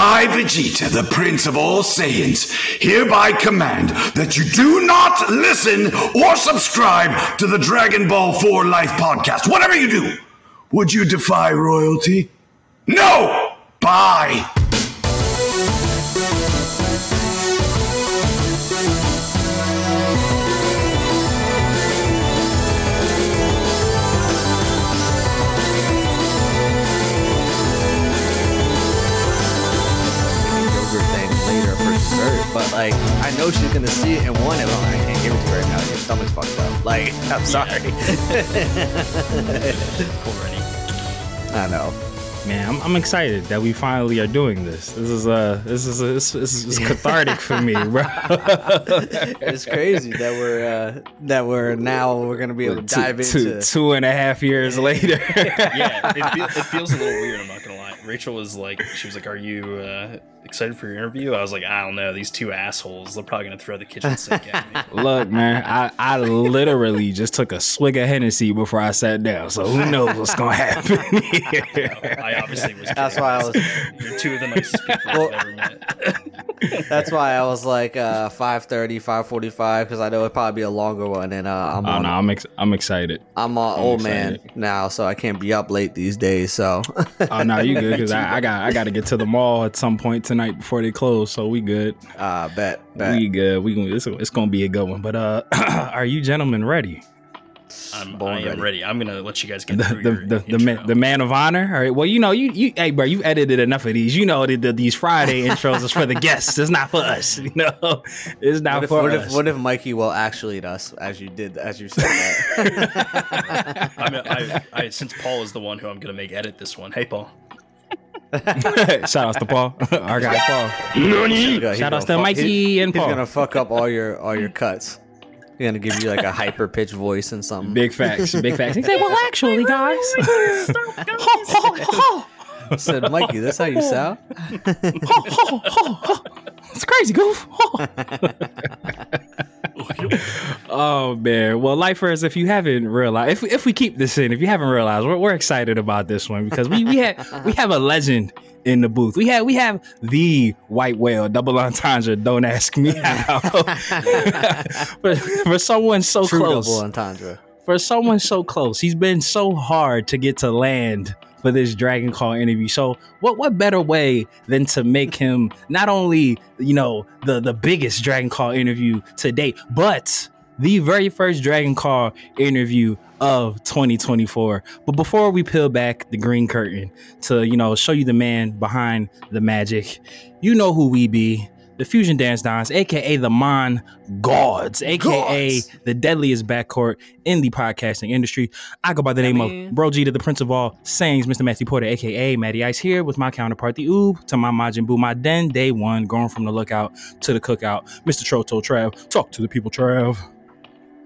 I, Vegeta, the Prince of all Saiyans, hereby command that you do not listen or subscribe to the Dragon Ball 4 Life podcast. Whatever you do, would you defy royalty? No! Bye! Later but like I know she's gonna see it and want it, but I can't give it to her right now. Your stomach's fucked up. Like I'm sorry. already. I know. Man, I'm, I'm excited that we finally are doing this. This is uh this is this, this is cathartic for me, bro. It's crazy that we're uh, that we're now we're gonna be able to dive two, into. two and a half years later. Yeah, it, feel, it feels a little weird. I'm not gonna lie. Rachel was like, she was like, "Are you uh, excited for your interview?" I was like, "I don't know. These two assholes. They're probably gonna throw the kitchen sink at me." Look, man, I, I literally just took a swig of Hennessy before I sat down, so who knows what's gonna happen here. I obviously was. That's why I was. You're two of the nicest people Well- I've ever met. That's why I was like uh, 5:30, 5:45 because I know it'd probably be a longer one, and uh, I'm Oh on no, I'm ex- I'm excited. I'm an I'm old man now, so I can't be up late these days. So Oh no, you good? Because I, I got I got to get to the mall at some point tonight before they close, so we good. uh, bet bet. We good. We gonna- it's, it's gonna be a good one. But uh, are you gentlemen ready? I'm, Born I am ready. ready. I'm gonna let you guys get The through the your the, the, intro. man, the man of honor. All right. Well, you know you you hey bro, you edited enough of these. You know that the, these Friday intros is for the guests. It's not for us. You know, it's not What if, for what, us. if, what if Mikey will actually us as you did as you said that? I'm, I, I, since Paul is the one who I'm gonna make edit this one. Hey, Paul. Shout outs to Paul, our guy Paul. He's gonna- he's Shout outs gonna to fuck- Mikey he- and He's gonna fuck up all your all your cuts. He's gonna give you like a hyper pitched voice and something. Big facts. Big facts. He said, "Well, actually, guys." I said, Mikey, that's how you sound. It's crazy, goof. oh man. Well, lifers, if you haven't realized, if if we keep this in, if you haven't realized, we're, we're excited about this one because we we have we have a legend in the booth. We have we have the white whale, double entendre. Don't ask me how. for, for someone so True close, double entendre. for someone so close, he's been so hard to get to land for this Dragon Call interview. So, what what better way than to make him not only you know the the biggest Dragon Call interview to date, but the very first Dragon Call interview of 2024. But before we peel back the green curtain to you know show you the man behind the magic, you know who we be. The Fusion Dance Dons, aka the Mon Gods, aka Gods. the deadliest backcourt in the podcasting industry. I go by the name mean- of Bro G to the Prince of all Saiyans, Mr. Matthew Porter, aka Matty Ice here with my counterpart, the Oob, to my Majin Buu, my den day one, going from the lookout to the cookout. Mr. Troto Trav, talk to the people, Trav.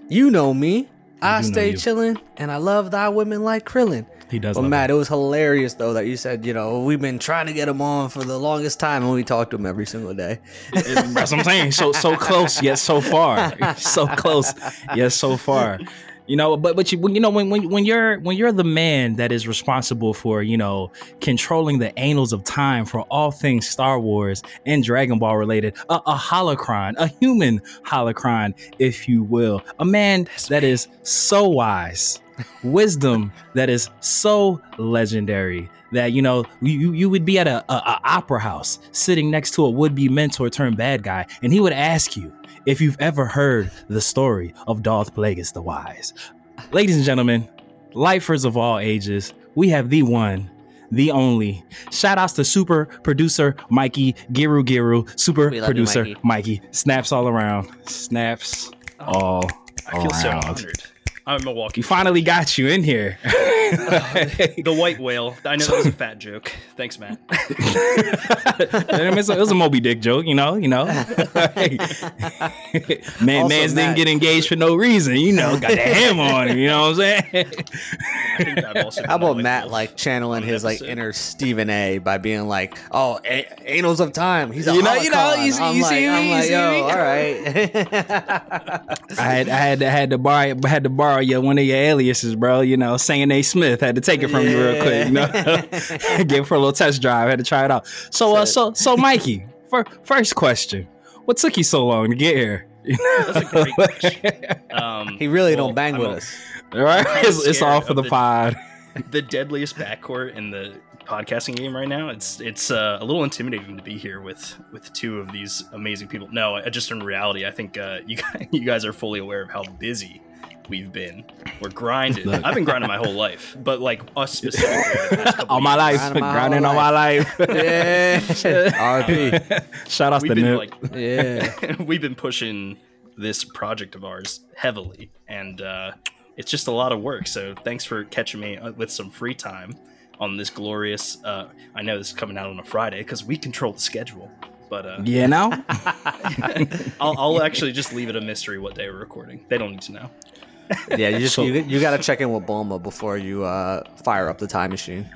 You know me. I know stay you. chilling, and I love thy women like Krillin. He does. Well, Matt, it was hilarious though that you said, you know, we've been trying to get him on for the longest time, and we talk to him every single day. That's what I'm saying. So so close yet so far. so close yet so far. You know, but but you when you know when, when when you're when you're the man that is responsible for you know controlling the annals of time for all things Star Wars and Dragon Ball related, a, a holocron, a human holocron, if you will, a man that is so wise, wisdom that is so legendary that you know you you would be at a, a, a opera house sitting next to a would be mentor turned bad guy, and he would ask you if you've ever heard the story of Darth Plagueis the Wise. Ladies and gentlemen, lifers of all ages, we have the one, the only. Shout outs to super producer Mikey, Giru Giru, super love you, producer Mikey. Mikey. Snaps all around. Snaps oh. all I feel so around. honored. I'm a Milwaukee. We finally got you in here. the white whale. I know that was a fat joke. Thanks, Matt. I mean, it's a- it was a Moby Dick joke, you know, you know. Man, Also, man's didn't get engaged for no reason, you know. Got the hammer on him, you know what I'm saying? I think also How about Matt wolf like channeling on an his like inner Stephen A. by being like, "Oh, a- Annals of Time." He's a You know- you know, holocron." you see- I'm you like, see me, I'm you like, see yo, all right. I had I had to had to borrow had to borrow borrow your one of your aliases, bro. You know, saying A Smith had to take it from you real quick. You know, give for a little test drive. Had to try it out. So, uh, so, so, Mikey, for first question, what took you so long to get here? That's a great question. Um, He really well, don't bang I'm with a- us. All right, I'm it's, it's all for the the- pod. the deadliest backcourt in the podcasting game right now. It's it's uh, a little intimidating to be here with with two of these amazing people. No, just in reality, I think uh, you guys, you guys are fully aware of how busy we've been. We're grinding. Look. I've been grinding my whole life, but like us specifically, the past couple All my life, Grinding my grinding whole all my life. Yeah. RP. Shout out We've to been Nip. like Yeah. we've been pushing this project of ours heavily, and uh, it's just a lot of work. So thanks for catching me uh, with some free time on this glorious. Uh, I know this is coming out on a Friday because we control the schedule, but uh, you know, I'll, I'll actually just leave it a mystery what day we're recording. They don't need to know. Yeah, you just So- you, you got to check in with Bulma before you uh, fire up the time machine.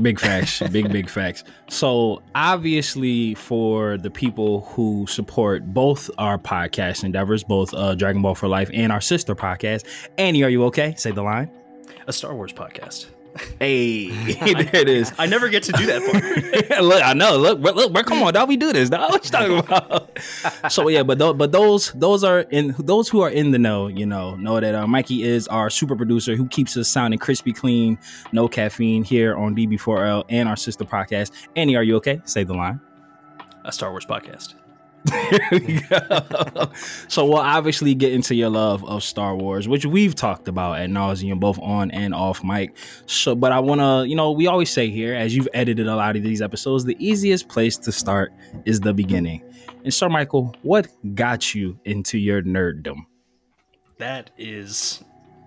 big facts, big big facts. So obviously, for the people who support both our podcast endeavors, both uh, Dragon Ball for Life and our sister podcast, Ani, are you okay? Say the line. A Star Wars podcast. Hey, there it is. I never get to do that part. look, I know. Look, look, look, come on, dog. We do this, dog. What you talking about? so yeah, but tho- but those those are in those who are in the know, you know, know that uh, Mikey is our super producer who keeps us sounding crispy clean, no caffeine here on DB4L and our sister podcast. Ani, are you okay? Say the line. A Star Wars podcast. There we go. so we'll obviously get into your love of Star Wars, which we've talked about at nauseum, both on and off mic. So, but I want to, you know, we always say here, as you've edited a lot of these episodes, the easiest place to start is the beginning. And Sir Michael, what got you into your nerddom? That is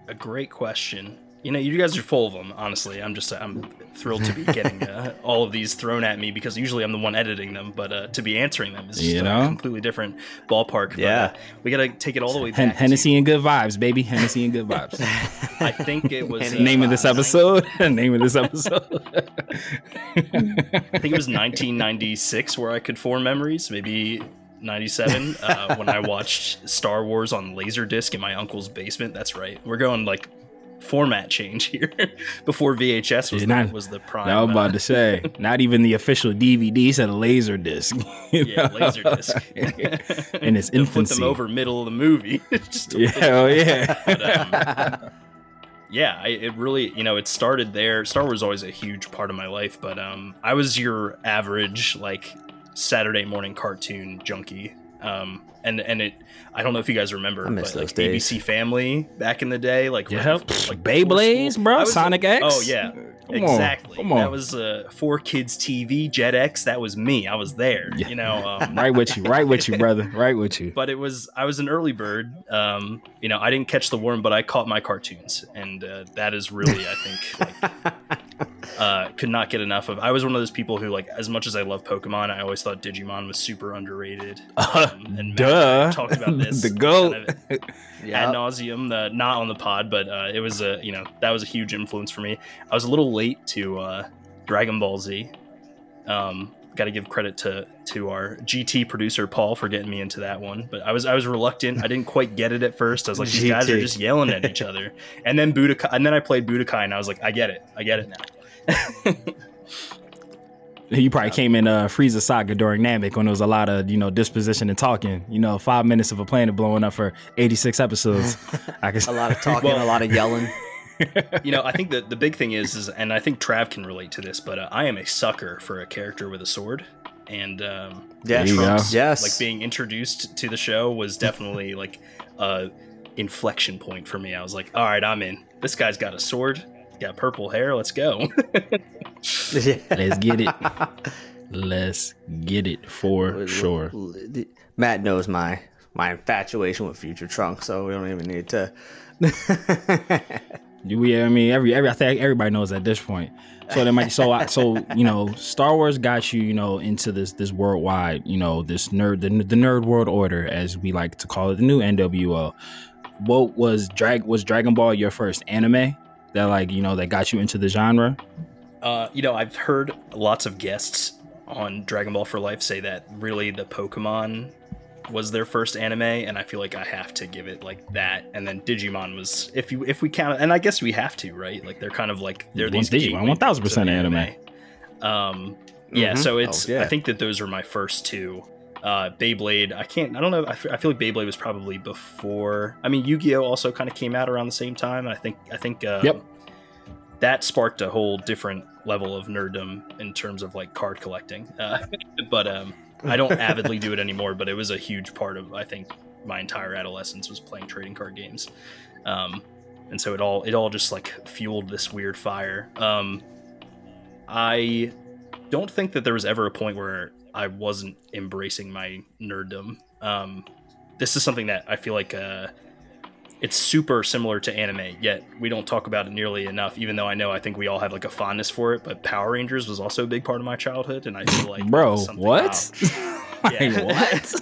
a great question. You know, you guys are full of them. Honestly, I'm just I'm thrilled to be getting uh, all of these thrown at me because usually I'm the one editing them, but uh, to be answering them is just You a know? completely different ballpark. But, Yeah. uh, we got to take it all the way Hen- back. Hennessy and good vibes, baby. Hennessy and good vibes. I think it was uh, Name of this episode. The name of this episode. I think it was 1996 where I could form memories. Maybe 97 uh, when I watched Star Wars on Laserdisc in my uncle's basement. That's right. We're going like format change here before VHS was, Yeah, the, not- was the prime. I was uh, about to say, not even the official DVD said a laser disc. yeah, Laserdisc. In its They'll flip them over middle of the movie. Yeah, oh yeah. But, um, yeah, I, it really, you know, it started there. Star Wars always a huge part of my life, but um, I was your average like Saturday morning cartoon junkie. Um, and and it, I don't know if you guys remember, I miss but those like days. ABC Family back in the day, like Yeah, right before- like before Beyblades, bro, was- Sonic X. Oh yeah, Come on, exactly. come on. That was uh, four kids TV, Jetix. That was me. I was there. Yeah. You know, um, right with you, right with you, brother, right with you. but it was I was an early bird. Um, you know, I didn't catch the worm, but I caught my cartoons, and uh, that is really, I think, like, uh, could not get enough of. I was one of those people who, like, as much as I love Pokemon, I always thought Digimon was super underrated. Um, and Matt Duh. talked about this The goat. kind of ad Yeah. nauseum. The not on the pod, but uh, it was a you know that was a huge influence for me. I was a little late to uh, Dragon Ball Z. Um, Got to give credit to to our GT producer Paul for getting me into that one. But I was I was reluctant. I didn't quite get it at first. I was like, these guys are just yelling at each other. And then Budokai, and then I played Budokai, and I was like, I get it. I get it now. You probably came in uh, Frieza Saga during Namek when there was a lot of you know disposition and talking. You know, five minutes of a planet blowing up for eighty six episodes. I can A lot of talking, Well- a lot of yelling. You know, I think that the big thing is, is, and I think Trav can relate to this, but uh, I am a sucker for a character with a sword, and um, Yeah, There you go. Trunks, Yes. like being introduced to the show was definitely like a inflection point for me. I was like, all right, I'm in. This guy's got a sword, got purple hair. Let's go. Yeah. Let's get it. Let's get it for sure. Matt knows my my infatuation with Future Trunk, so we don't even need to. We, I mean, every every I think everybody knows at this point. So then, might so I, so you know, Star Wars got you, you know, into this this worldwide, you know, this nerd the, the nerd world order as we like to call it, the new NWO. What was drag was Dragon Ball your first anime that like you know that got you into the genre? Uh, you know, I've heard lots of guests on Dragon Ball for Life say that really the Pokemon was their first anime, and I feel like I have to give it like that. And then Digimon was, if you if we count, and I guess we have to, right? Like they're kind of like they're Well, these Digimon, 1000% drugs of anime. Um, yeah, Mhm. so it's Oh, yeah. I think that those are my first two. Uh, Beyblade, I can't, I don't know. I feel like Beyblade was probably before. I mean, Yu-Gi-Oh also kind of came out around the same time, and I think I think um, Yep. that sparked a whole different level of nerddom in terms of like card collecting. Uh, but um, I don't avidly do it anymore. But it was a huge part of I think my entire adolescence was playing trading card games, um, and so it all it all just like fueled this weird fire. Um, I don't think that there was ever a point where I wasn't embracing my nerddom. Um, this is something that I feel like uh, it's super similar to anime, yet we don't talk about it nearly enough. Even though I know I think we all have like a fondness for it, but Power Rangers was also a big part of my childhood, and I feel like Bro, what? Like, Yeah. what?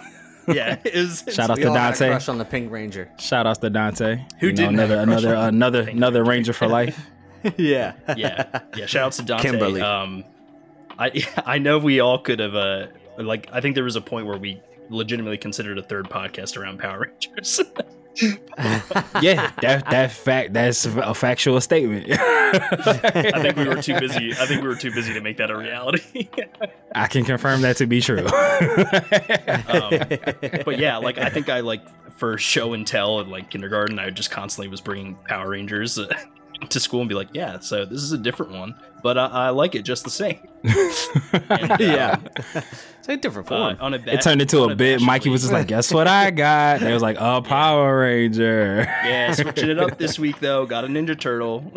yeah, it was, Shout out to all a Dante. crush on the Pink Ranger. Shout out to Dante. Who You didn't another another on another another Ranger? Ranger for life. yeah. yeah, yeah. Shout out to Dante. Kimberly. Um, I I know we all could have uh like I think there was a point where we legitimately considered a third podcast around Power Rangers. Yeah, that that fact that's a factual statement. I think we were too busy. I think we were too busy to make that a reality. I can confirm that to be true. um, but yeah, like I think I like for show and tell at like kindergarten, I just constantly was bringing Power Rangers uh, to school and be like, yeah, so this is a different one, but I, I like it just the same. And, um, yeah. It's a different uh, form. on a it turned into a bit. Mikey was just like, "Guess what I got?" They was like, "A Power Ranger." yeah, switching it up this week though. Got a Ninja Turtle.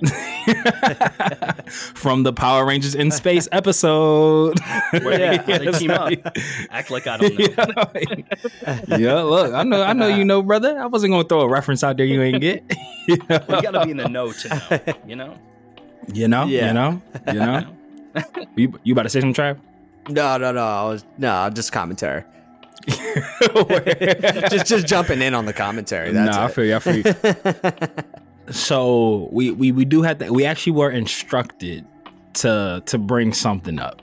From the Power Rangers in Space episode. Where they, where they team up. Act like I don't know. yeah, look, I know, I know you know, brother. I wasn't gonna throw a reference out there you ain't get. you know, You gotta be in the know to know. You know. You know, Yeah. you know, you know. you, you about to say some trap? No, no, no. I was no, just commentary. just just jumping in on the commentary. That's nah, I feel you. I feel you. so we, we we do have to. We actually were instructed to to bring something up,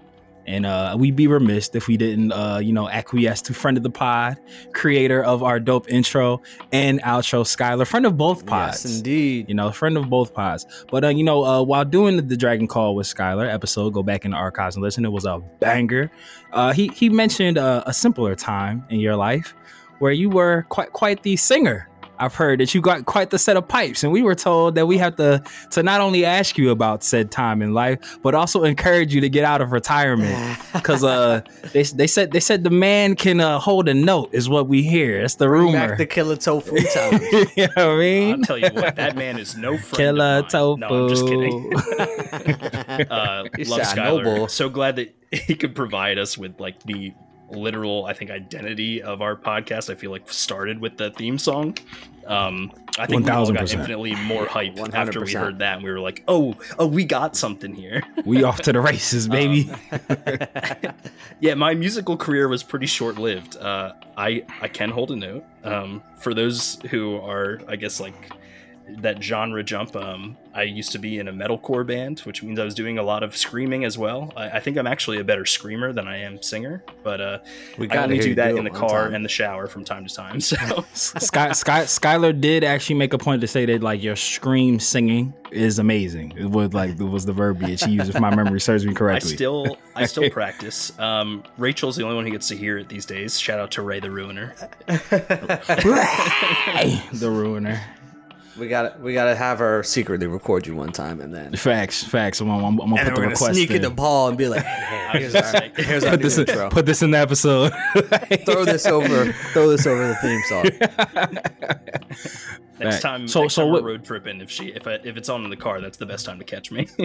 and uh, we'd be remiss if we didn't, uh, you know, acquiesce to friend of the pod, creator of our dope intro and outro, Skylar, friend of both pods. Yes, indeed. you know, friend of both pods. But uh, you know, uh, while doing the, Dragon Call with Skylar episode, go back in the archives and listen. It was a banger. Uh, he he mentioned uh, a simpler time in your life where you were quite quite the singer. I've heard that you got quite the set of pipes, and we were told that we have to to not only ask you about said time in life, but also encourage you to get out of retirement because uh they, they said they said the man can uh, hold a note is what we hear. That's the Bring rumor. back the killer tofu time. you know what I mean? I'll tell you what, that man is no friend. Killer of mine. tofu. No, I'm just kidding. uh, love sound Skylar. noble. So glad that he could provide us with like the literal, I think, identity of our podcast. I feel like started with the theme song. Um, I think we all got 1000%. infinitely more hype after we heard that, and we were like, "Oh, oh, we got something here." we off to the races, baby. yeah, my musical career was pretty short lived. Uh, I I can hold a note. Um, for those who are, I guess, like that genre jump. Um, I used to be in a metalcore band, which means I was doing a lot of screaming as well. I, I think I'm actually a better screamer than I am singer, but uh, We I gotta only do that do in the car time. and the shower from time to time. So Sky, Sky, Skylar did actually make a point to say that like your scream singing is amazing. It was like it was the verbiage he used, if my memory serves me correctly. I correctly. still I still practice. Um, Rachel's the only one who gets to hear it these days. Shout out to Ray the Ruiner. the ruiner. We gotta we gotta have her secretly record you one time and then Facts, facts. I'm, I'm, I'm gonna and put then the we're gonna request sneak in. into Paul and be like, hey, here's our, here's our Put new this, in, intro. put this in the episode. throw this over throw this over the theme song. Next Fact. time, So- next so time what- we're road tripping, if she if I, if it's on in the car, that's the best time to catch me.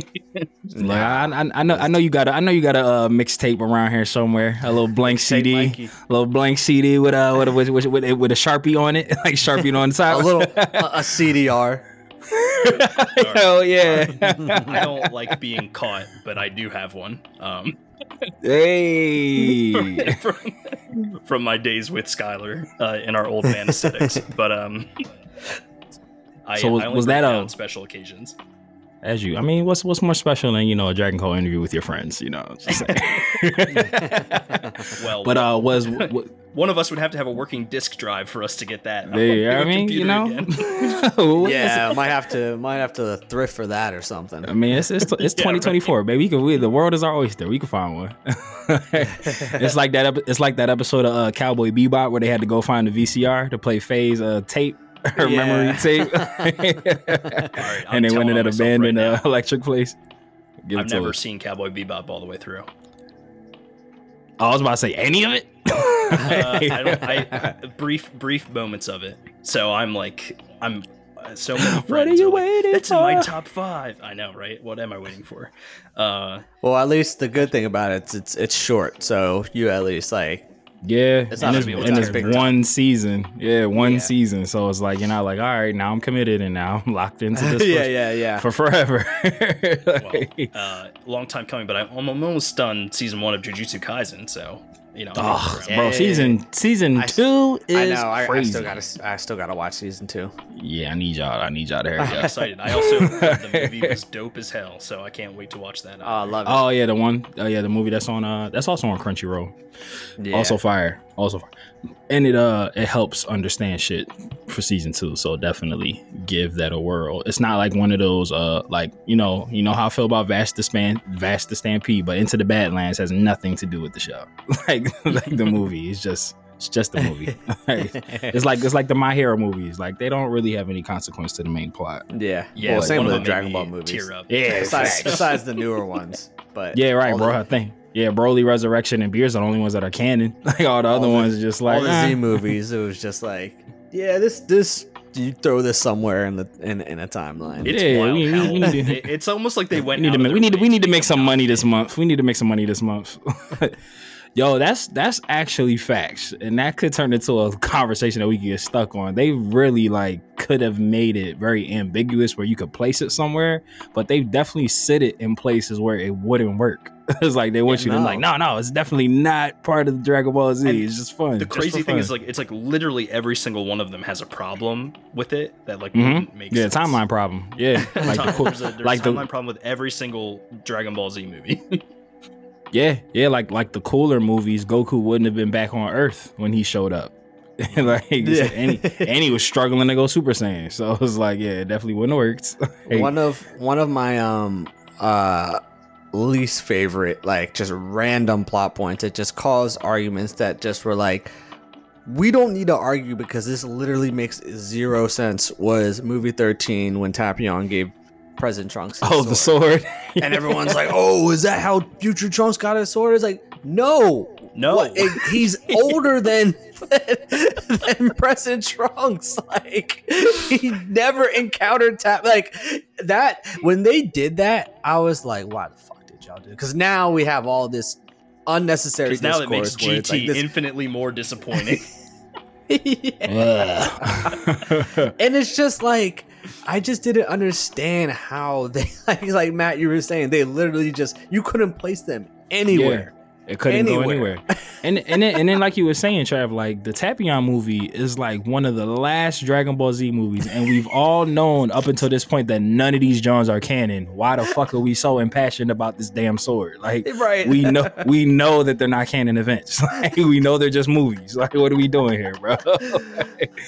Like, I, I, I know, I know you got, a, I know you got a uh, mixtape around here somewhere, a little blank CD, Mikey. a little blank CD with a with a, with, with, with, with a sharpie on it, like sharpie on the side. A little a, a CDR. Hell yeah! I don't like being caught, but I do have one. Um, hey, from, from my days with Skylar uh, in our old man aesthetics. But um, I, So was- I only was that a- on special occasions? as you, I mean, what's what's more special than you know a Dragon Call interview with your friends? You know, just. Well, but uh, was wa- one of us would have to have a working disk drive for us to get that. There, I mean, you know, again. What is yeah, might have to might have to thrift for that or something. I mean, it's it's, it's Yeah, right. 2024, baby. We can, we, the world is our oyster. We can find one. it's like that. It's like that episode of uh, Cowboy Bebop where they had to go find the VCR to play Phase uh, tape or Yeah. memory tape, right, and they went in telling that myself abandoned right uh, electric place. Give I've never us. seen Cowboy Bebop all the way through. I was about to say any of it. Uh, I don't. I brief brief moments of it. So I'm like I'm. Uh, so many friends What are you like, waiting That's in my top five. I know, right? What am I waiting for? Uh, Well, at least the good thing about it, it's it's, it's short, so you at least like Yeah, It's and not it's, gonna be and it's big one season. Yeah, one Yeah. season. So it's like you're not like, all right, now I'm committed and now I'm locked into this yeah, yeah, yeah. for forever. well, uh, long time coming, but I'm, I'm almost done season one of Jujutsu Kaisen. So you know, I'm oh, around. bro, Yeah. season season I- two is I know. I, I crazy. still gotta I still gotta watch season two. yeah, I need y'all. I need y'all to hurry I'm up. excited. I also the movie was dope as hell, so I can't wait to watch that. Oh, I love it. Oh yeah, the one. Oh yeah, the movie that's on. Uh, that's also on Crunchyroll. yeah. Also fire. Also fire. And it uh it helps understand shit for season two. So definitely give that a whirl. It's not like one of those uh like you know you know how I feel about Vast the Span Vash the Stampede, but Into the Badlands has nothing to do with the show. like like the movie. It's just it's just a movie. Like, it's like it's like the My Hero movies. Like they don't really have any consequence to the main plot. yeah, Yeah, Well, same with the Dragon Ball movies. Tear up. Yeah, Besides, besides the newer ones, but Yeah, right, bro. the- I think yeah, Broly Resurrection and Beerus are the only ones that are canon. Like all the other the- ones are just like all the. Z movies, it was just like, yeah, this this you throw this somewhere in the in, in a timeline. It's Yeah, wild we- we- we need to- it- it's almost like they We went. need out to of make, their we need to we need to make make some money this month. We need to make some money this month. Yo, that's that's actually facts, and that could turn into a conversation that we could get stuck on. They really like could have made it very ambiguous where you could place it somewhere, but they definitely sit it in places where it wouldn't work. it's like they want Yeah, you to no. like, no, no, it's definitely not part of the Dragon Ball Z. And it's just fun. The crazy thing fun. is like it's like literally every single one of them has a problem with it that like Mhm. wouldn't yeah, sense. timeline problem. Yeah, like the Time- cool, there's a, there's like a the timeline problem with every single Dragon Ball Z movie. Yeah, yeah, like like the cooler movies, Goku wouldn't have been back on Earth when he showed up. like Yeah. and, he, and he was struggling to go Super Saiyan. So it was like, yeah, it definitely wouldn't have worked. Hey, One of one of my um uh least favorite like just random plot points that just caused arguments that just were like we don't need to argue because this literally makes zero sense was movie 13 when Tapion gave President Trunks his oh, the sword. and everyone's like oh is that how future Trunks got his sword it's like no No. What? It- he's older than, than President Trunks. Like he never encountered tap like that. When they did that, I was like, "Why the Because now we have all this unnecessary now it makes discourse where it's GT like this- infinitely more disappointing. And it's just like I just didn't understand how they like like Matt you were saying they literally just you couldn't place them anywhere. It couldn't go Anywhere. anywhere. And and then, and then like you were saying, Trav, like the Tapion movie is like one of the last Dragon Ball Z movies, and we've all known up until this point that none of these Johns are canon. Why the fuck are we so impassioned about this damn sword? Like Right. we know we know that they're not canon events. Like we know they're just movies. Like what are we doing here, bro?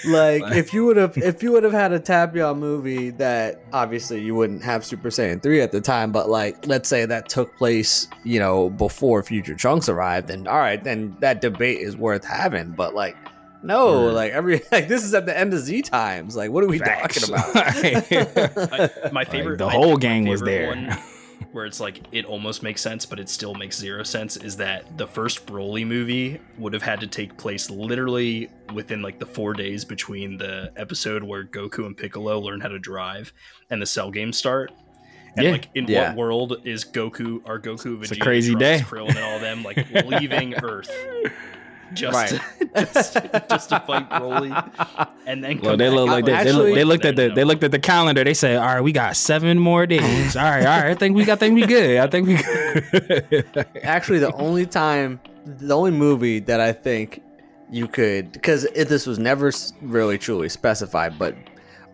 Like Like- if you would have if you would have had a Tapion movie that obviously you wouldn't have Super Saiyan 3 at the time, but like let's say that took place, you know, before Future Trunks arrived, then all right, then that debate is worth having. But like no, Yeah. like every like this is at the end of Z times. Like what are we Facts. talking about? I, my favorite, the whole think my gang was there. one, where it's like it almost makes sense, but it still makes zero sense. Is that the first Broly movie would have had to take place literally within like the four days between the episode where Goku and Piccolo learn how to drive and the Cell games start. And Yeah. like, in Yeah. what world is Goku, are Goku, Vegeta, It's a crazy Trunks, day. Krillin, and all them like leaving Earth just, Right. just, just to fight Broly, and then Well, come they back look like out they, they, look, they looked at the then they looked at the calendar. They said, "All right, we got seven more days. All right, all right. I think we got. I think we good. I think we good." Actually, the only time, the only movie that I think you could, because this was never really truly specified, but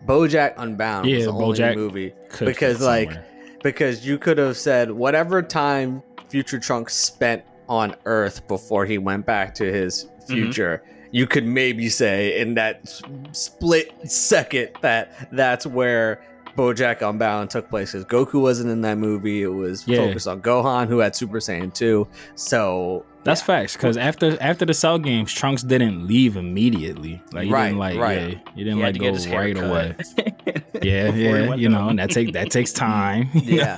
BoJack Unbound was Yeah, the only BoJack movie Could because like somewhere. because you could have said whatever time Future Trunks spent on Earth before he went back to his Mm-hmm. future, you could maybe say in that split second that that's where BoJack Unbound took place. Because Goku wasn't in that movie; it was Yeah. focused on Gohan, who had Super Saiyan two. So That's facts. Because after after the Cell games, Trunks didn't leave immediately. Like he Right, didn't like right. yeah, he didn't He like go get his hair right cut. away. Yeah, yeah, you know, and that take that takes time. Yeah.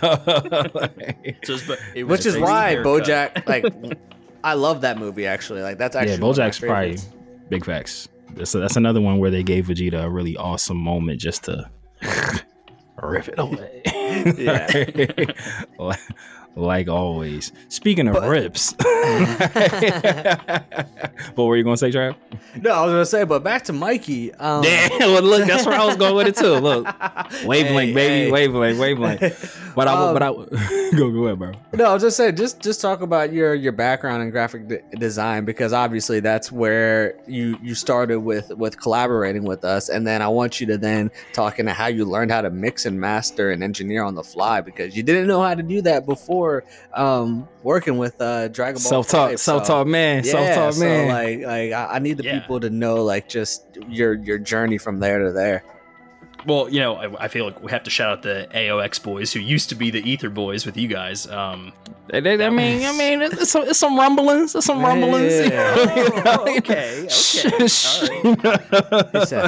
Like, So it's- it was which is why haircut. BoJack like. I love that movie actually. Like that's actually yeah, one of my BoJack's probably big facts. That's that's another one where they gave Vegeta a really awesome moment just to rip it away. Yeah. Like, always. Speaking of But- rips, what were you gonna say, Trav? No, I was gonna say, but back to Mikey. Um, Yeah, well, look, that's where I was going with it too. Look, wavelength, Hey, baby, hey. wavelength, wavelength. But I, Um, but I, go, go ahead, bro. No, I was just saying, just just talk about your your background in graphic de- design because obviously that's where you you started with with collaborating with us, and then I want you to then talk into how you learned how to mix and master and engineer on the fly because you didn't know how to do that before um, working with uh, Dragon Ball. Self taught, Five, self so- taught man, Yeah, self taught so man. like like I, I need the Yeah. people to know like just your your journey from there to there. Well, you know, I, I feel like we have to shout out the AOX boys who used to be the Ether boys with you guys. Um, They- they- I mean, I mean, it's some, it's some rumblings, it's some rumblings. Yeah. know, you know? Oh, okay, okay, Shh, all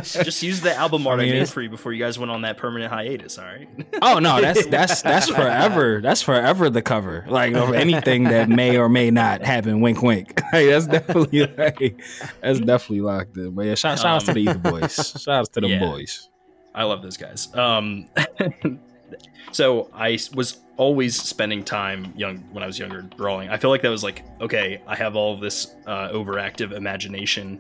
just use the album art I, I made for you before you guys went on that permanent hiatus. All right. oh no, that's that's that's forever. That's forever the cover, like of anything that may or may not happen. Wink, wink. Hey, that's definitely like, that's definitely locked in. But yeah, shout, shout outs to the Ether boys. Shout outs to them Yeah. boys. I love those guys. Um, so I was always spending time young when I was younger drawing. I feel like that was like okay, I have all this uh, overactive imagination.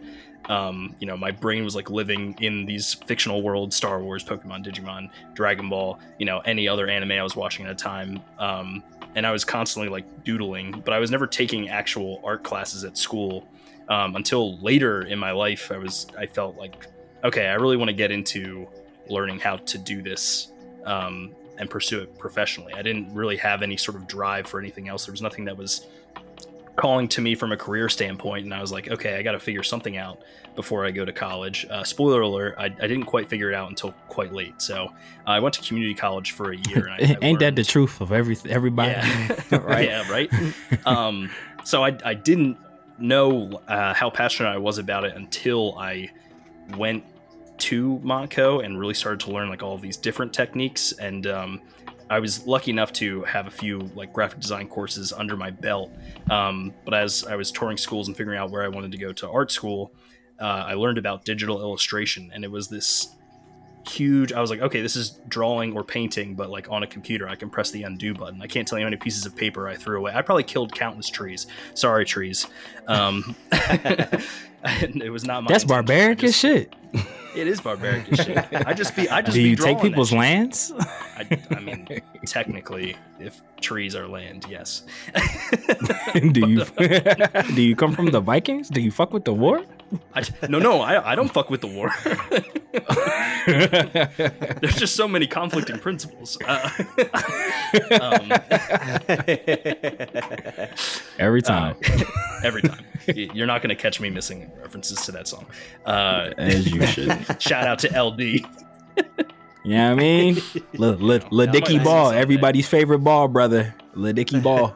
Um, you know, my brain was like living in these fictional worlds: Star Wars, Pokemon, Digimon, Dragon Ball. You know, any other anime I was watching at a time. Um, and I was constantly like doodling, but I was never taking actual art classes at school um, until later in my life. I was I felt like okay, I really want to get into learning how to do this um, and pursue it professionally. I didn't really have any sort of drive for anything else. There was nothing that was calling to me from a career standpoint, and I was like, okay, I got to figure something out before I go to college. Uh, spoiler alert: I, I didn't quite figure it out until quite late. So uh, I went to community college for a year. And I, I Ain't that the truth of every everybody? yeah. Right. Yeah, right. um, so I, I didn't know uh, how passionate I was about it until I went to Montco and really started to learn like all of these different techniques. And um, I was lucky enough to have a few like graphic design courses under my belt. Um, but as I was touring schools and figuring out where I wanted to go to art school, uh, I learned about digital illustration, and it was this huge i was like okay this is drawing or painting but like on a computer i can press the undo button i can't tell you how many pieces of paper i threw away i probably killed countless trees sorry trees um it was not my That's intention. barbaric as shit. it is barbaric as shit i just be i just be. Do be you take people's shit. lands? I, I mean technically if trees are land yes do you do you come from the Vikings? Do you fuck with the war? I, no no I, I don't fuck with the war there's just so many conflicting principles uh, um, Every time, Uh, every time. You're not going to catch me missing references to that song. Uh, as you should. shout out to LD. You know what I mean? Lil Dicky Ball, everybody's favorite ball, brother. Lil Dicky Ball.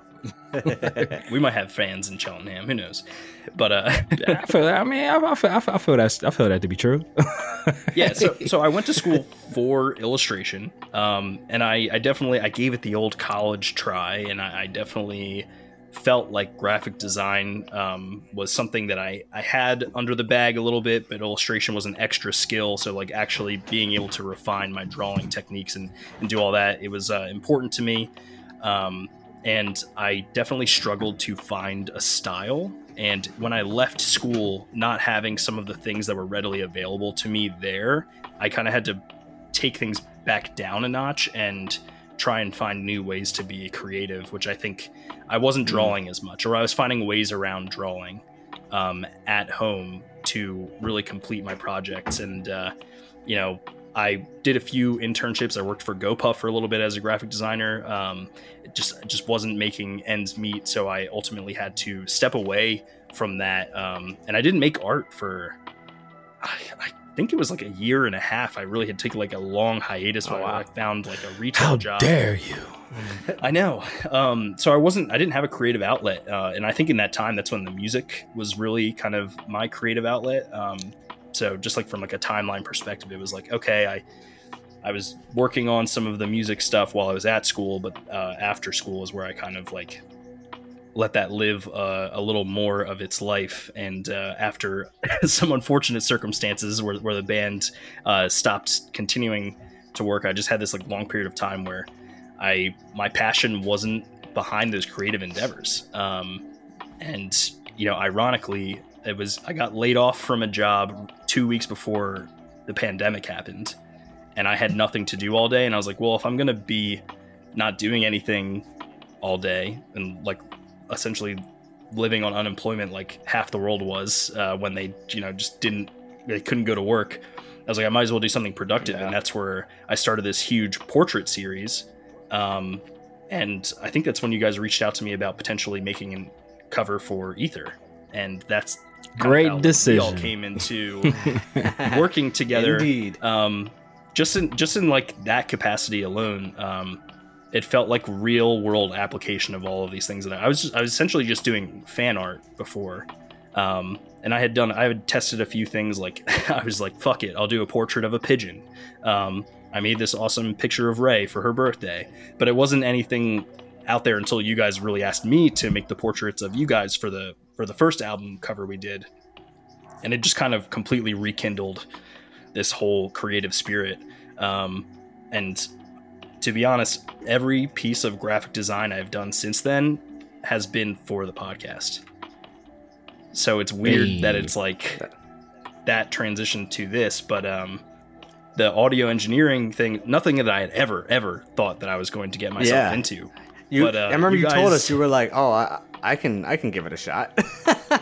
We might have fans in Cheltenham. Who knows? But uh, I feel. I mean, I, I feel. I feel, I feel that. I feel that to be true. yeah. So so I went to school for illustration, um, and I, I definitely I gave it the old college try, and I, I definitely felt like graphic design um, was something that I, I had under the bag a little bit, but illustration was an extra skill. So like actually being able to refine my drawing techniques and, and do all that, it was uh, important to me. Um, and I definitely struggled to find a style. And when I left school, not having some of the things that were readily available to me there, I kind of had to take things back down a notch and try and find new ways to be creative, which I think I wasn't drawing as much, or I was finding ways around drawing um, at home to really complete my projects. And, uh, you know, I did a few internships. I worked for GoPuff for a little bit as a graphic designer. Um, just just wasn't making ends meet, so I ultimately had to step away from that. Um, and I didn't make art for I, I think it was like a year and a half. I really had taken like a long hiatus while I found like a retail How job. dare you? I know. Um, so I wasn't. I didn't have a creative outlet, uh, and I think in that time, that's when the music was really kind of my creative outlet. Um, so just like from like a timeline perspective, it was like okay, I I was working on some of the music stuff while I was at school, but uh, after school is where I kind of like let that live uh, a little more of its life. And uh, after some unfortunate circumstances where, where the band uh, stopped continuing to work, I just had this like long period of time where I my passion wasn't behind those creative endeavors. Um, and you know, ironically, it was I got laid off from a job two weeks before the pandemic happened, and I had nothing to do all day. And I was like, well, if I'm gonna be not doing anything all day and like essentially living on unemployment like half the world was uh, when they you know just didn't they couldn't go to work i was like i might as well do something productive Yeah. and that's where i started this huge portrait series um, and i think that's when you guys reached out to me about potentially making a cover for ether and that's Great decision. we all came into working together Indeed. um, just in just in like that capacity alone, um, it felt like real world application of all of these things. And I was I was essentially just doing fan art before, um, and I had done I had tested a few things. Like I was like, fuck it, I'll do a portrait of a pigeon. Um, I made this awesome picture of Ray for her birthday, but it wasn't anything out there until you guys really asked me to make the portraits of you guys for the for the first album cover we did, and it just kind of completely rekindled this whole creative spirit. Um, and to be honest, every piece of graphic design I've done since then has been for the podcast. So it's weird Hey. that it's like that transition to this, but um, the audio engineering thing, nothing that I had ever, ever thought that I was going to get myself Yeah. into. You, But, uh, I remember you you, told us you were like, "Oh, I, I can, I can give it a shot."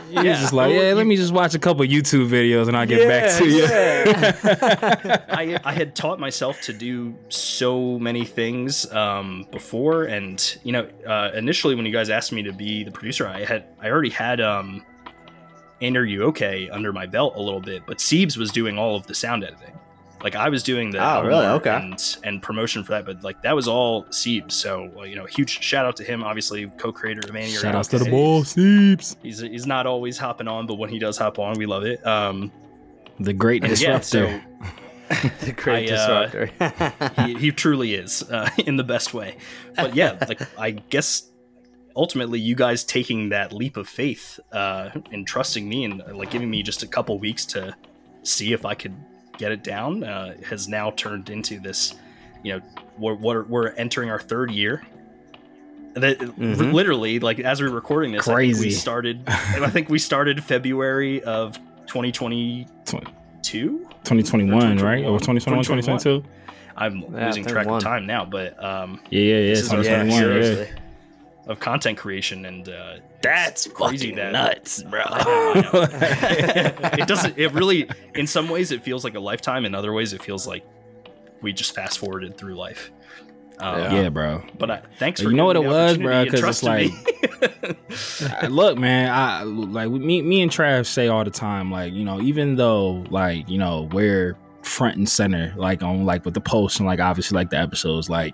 You're Yeah. just like, yeah, let me just watch a couple YouTube videos and I'll get back to you. yeah. I, I had taught myself to do so many things um, before, and you know, uh, initially when you guys asked me to be the producer, I had I already had um, and are you okay under my belt a little bit, but Siebes was doing all of the sound editing. Like I was doing the Oh, really? Okay. and and promotion for that, but like that was all Siebes. So well, you know, huge shout out to him, obviously co-creator of Manny. Shout outs to the He's- ball, Seeps. He's he's not always hopping on, but when he does hop on, we love it. Um, The great and yeah, disruptor. so the great I, uh, disruptor. he, he truly is uh, in the best way. But yeah, like I guess ultimately you guys taking that leap of faith uh, and trusting me and like giving me just a couple weeks to see if I could get it down uh, has now turned into this. You know, we're we're, we're entering our third year. That Mhm. literally, like as we're recording this, I think we Crazy. started. I think we started February of 2022. 2021, right? Or 2021, 2022? I'm Yeah, losing I think track of time now, but um, Yeah, yeah, yeah. This is our 2021, third yeah. year. of content creation and uh, That's crazy fucking that- nuts, bro. I know, I know. it doesn't. It really, in some ways, it feels like a lifetime. In other ways, it feels like we just fast forwarded through life. Um, Yeah. yeah, bro. But I, thanks You for you know what it was, bro, Because it's like, me. Look man i like me me and trav say all the time like you know even though like you know we're front and center like on like with the posts and like obviously like the episodes like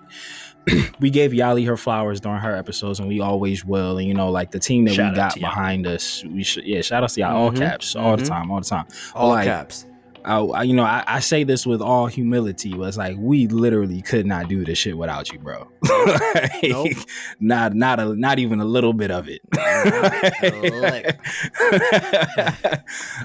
we gave Yali her flowers during her episodes and we always will and you know like the team that Shout we got to Yali. behind us we should yeah shout out to y'all all Mhm, caps all the mhm. time all the time All like- caps. I, I- you know I, I say this with all humility but it's like we literally could not do this shit without you bro Like, Nope. not not a not even a little bit of it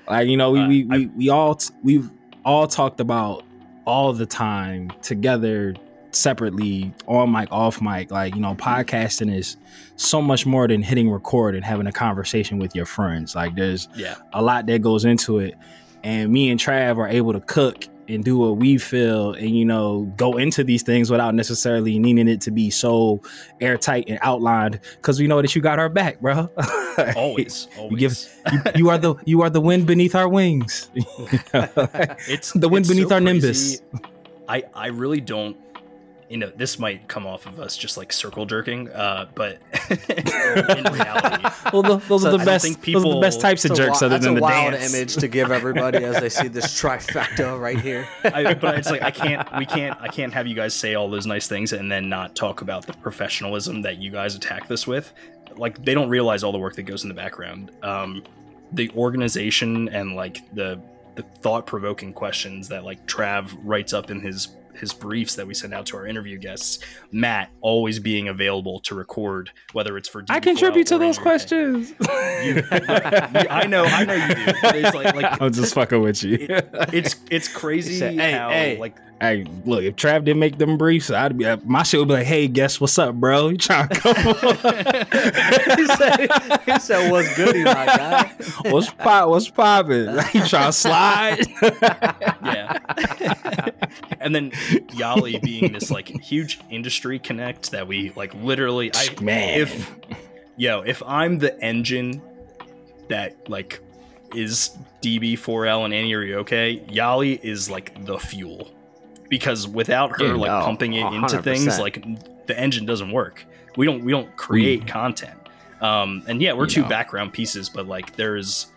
like you know we Uh, we, we, we all we've all talked about all the time together separately on mic off mic like you know podcasting is so much more than hitting record and having a conversation with your friends like there's yeah, a lot that goes into it. And me and Trav are able to cook and do what we feel and, you know, go into these things without necessarily needing it to be so airtight and outlined because we know that you got our back, bro. always, always. give- you, you are the you are the wind beneath our wings. it's the wind beneath so our crazy. nimbus. I I really don't. You know, this might come off of us just like circle jerking, uh, but in reality, Well, those So are the best. think those are the best types of That's a jerks, wi- other that's than a the wild dance. image to give everybody as they see this trifecta right here. I, but it's like I can't, we can't, I can't have you guys say all those nice things and then not talk about the professionalism that you guys attack this with. Like they don't realize all the work that goes in the background. Um, the organization and like the the thought provoking questions that like Trav writes up in his his briefs that we send out to our interview guests. Matt always being available to record, whether it's for I DB4L contribute to those questions. You- I know, I know you do. But it's like, like I'm just fucking with you. it's it's crazy said, "Hey, how hey." like Hey, look, if Trav didn't make them briefs, I'd be uh, my shit would be like, "Hey, guess what's up, bro? You trying to come? he, said, he said, "What's goody, my guy?" what's pop? What's popping? you trying to slide?" yeah. and then Yali being this like huge industry connect that we like literally I Man. if yo, if I'm the engine that like is DB4L and Ani Ryoke, Yali is like the fuel. Because without her like no, pumping it into 100%. things, like the engine doesn't work. We don't we don't create content. Um and yeah, we're two know. background pieces, but like there's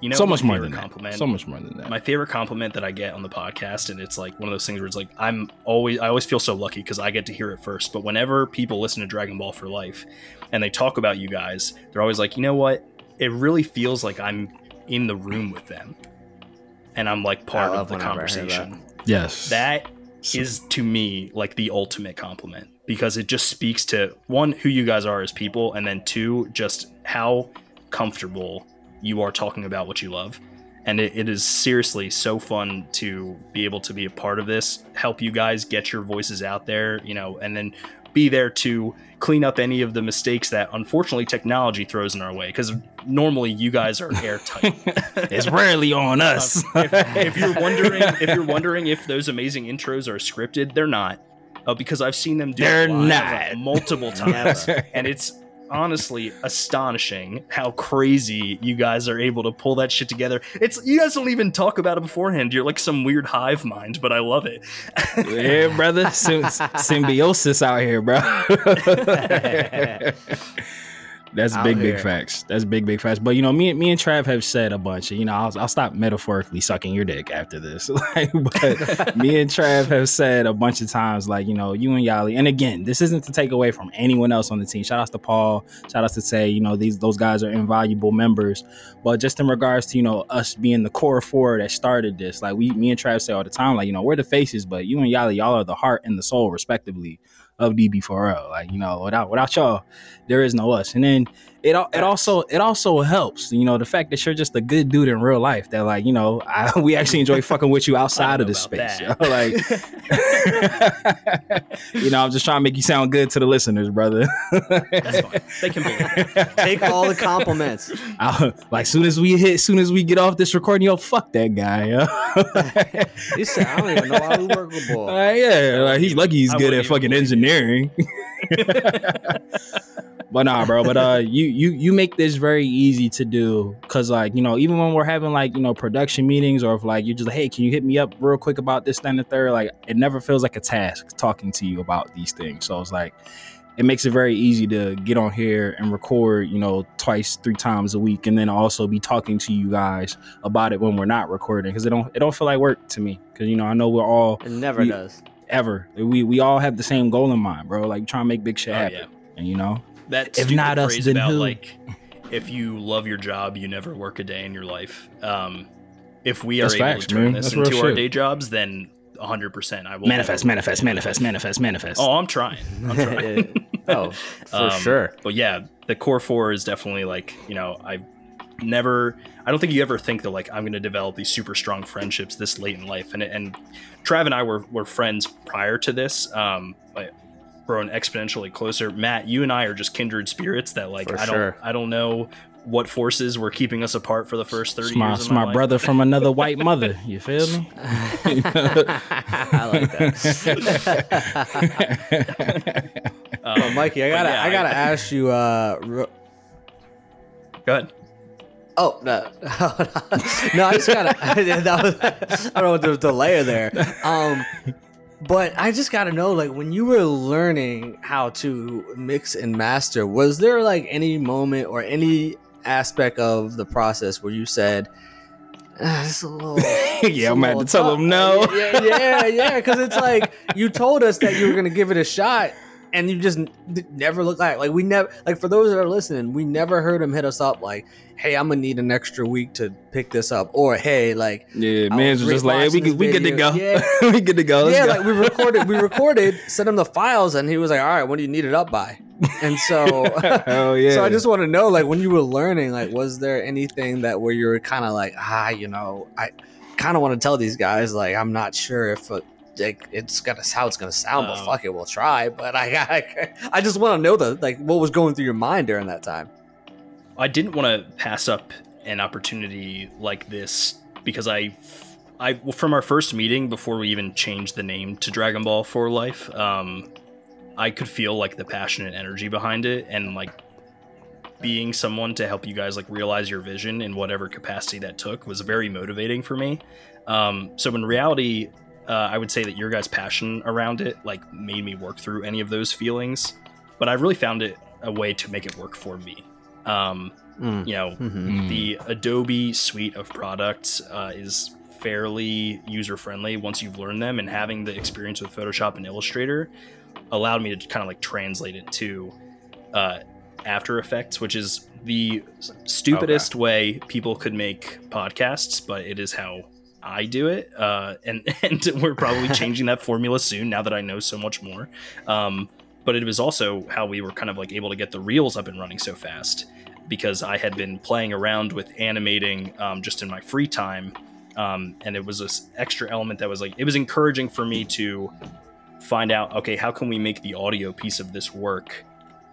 you know so much more than compliment that. So much more than that. my favorite compliment that I get on the podcast, and it's like one of those things where it's like I'm always I always feel so lucky because I get to hear it first. But whenever people listen to Dragon Ball for Life and they talk about you guys, they're always like, you know what? It really feels like I'm in the room with them, and I'm like part of the conversation. Yes. that is to me like the ultimate compliment because it just speaks to one who you guys are as people and then two just how comfortable you are talking about what you love and it, it is seriously so fun to be able to be a part of this help you guys get your voices out there you know and then be there to clean up any of the mistakes that unfortunately technology throws in our way because normally you guys are airtight it's rarely on us. if, if you're wondering if you're wondering if those amazing intros are scripted, they're not. Uh, because I've seen them do it They're live not. multiple times, and it's honestly astonishing how crazy you guys are able to pull that shit together. It's you guys don't even talk about it beforehand. You're like some weird hive mind, but I love it. yeah, brother. Sym- symbiosis out here, bro. That's big, big facts. That's big, big facts. But you know, me, me and Trav have said a bunch. You know, I'll, I'll stop metaphorically sucking your dick after this. like, but me and Trav have said a bunch of times, like you know, you and Yali. And again, this isn't to take away from anyone else on the team. Shout outs to Paul. Shout outs to say, you know, these those guys are invaluable members. But just in regards to you know us being the core four that started this, like we, me and Trav say all the time, like you know, we're the faces, but you and Yali, y'all are the heart and the soul, respectively, of DB4L. Like you know, without without y'all, there is no us. And then it it also it also helps, you know, the fact that you're just a good dude in real life. That like you know, I, we actually enjoy fucking with you outside of know this space. that. yo. Like, you know, I'm just trying to make you sound good to the listeners, brother. That's fine. They can believe it. Take all the compliments. I- like soon as we hit, soon as we get off this recording, yo, fuck that guy. Yo. He said, "I don't even know why we work with boy." Uh, yeah, like he's lucky he's I good at fucking even engineering. but nah, bro. But uh, you you you make this very easy to do because like you know even when we're having like you know production meetings or if like you're just like hey can you hit me up real quick about this that, and the third like it never feels like a task talking to you about these things. So it's like it makes it very easy to get on here and record you know twice three times a week and then also be talking to you guys about it when we're not recording because it don't it don't feel like work to me because you know I know we're all It never We- does. Ever. We we all have the same goal in mind, bro. Like trying to make big shit Oh, happen. yeah. And you know, That If not us, then about who? like if you love your job, you never work a day in your life. Um, if we are That's able facts, to turn man. this That's real into our shit. day jobs, then 100 percent I will manifest, never manifest, a day in my manifest, manifest, manifest. Oh, I'm trying. I'm trying. oh, for Um, sure. But yeah, the core four is definitely like you know I've never. I don't think you ever think that like I'm going to develop these super strong friendships this late in life, and and Trav and I were were friends prior to this. Um, but grown exponentially closer. Matt, you and I are just kindred spirits that like For I don't. I don't know what forces were keeping us apart for the first 30 It's my, years it's of my, my life. brother from another white mother. You feel me? I like that. Um, But Mikey, I gotta, yeah, I gotta ask you. Uh, ro- Go ahead. Oh no, no, I just gotta. that was, I don't know what the, layer there. Um, But I just gotta know, like, when you were learning how to mix and master, was there like any moment or any aspect of the process where you said, ah, "It's a little, Yeah, I'm gonna have little to tell tough." him no. Yeah, yeah, yeah. Because it's like you told us that you were gonna give it a shot, and you just never look like like we never like for those that are listening, we never heard him hit us up like, "Hey, I'm gonna need an extra week to pick this up," or "Hey, like." Yeah, man just like, hey, we good, we good to go. video. we good to go. Let's yeah, go. like we recorded, we recorded, sent him the files, and he was like, "All right, when do you need it up by?" And so, oh yeah. so I just want to know, like, when you were learning, like, was there anything that where you were kind of like, ah, you know, I kind of want to tell these guys, like, I'm not sure if it, like, it's gonna how it's gonna sound, but Oh. fuck it, we'll try. But I, I, I just want to know the like what was going through your mind during that time. I didn't want to pass up an opportunity like this because I, I well, from our first meeting before we even changed the name to Dragon Ball for Life, um, I could feel like the passion and energy behind it, and like being someone to help you guys like realize your vision in whatever capacity that took was very motivating for me. Um, so in reality, uh, I would say that your guys' passion around it like made me work through any of those feelings, but I really found it a way to make it work for me. Um, Mm. you know, Mhm. Mm. the Adobe suite of products uh, is fairly user friendly once you've learned them, and having the experience with Photoshop and Illustrator allowed me to kind of like translate it to uh, After Effects, which is the stupidest way people could make podcasts, but it is how I do it. Uh, and and we're probably changing that formula soon now that I know so much more. Um, but it was also how we were kind of like able to get the reels up and running so fast because I had been playing around with animating um, just in my free time. Um, and it was this extra element that was like, it was encouraging for me to find out, okay, how can we make the audio piece of this work?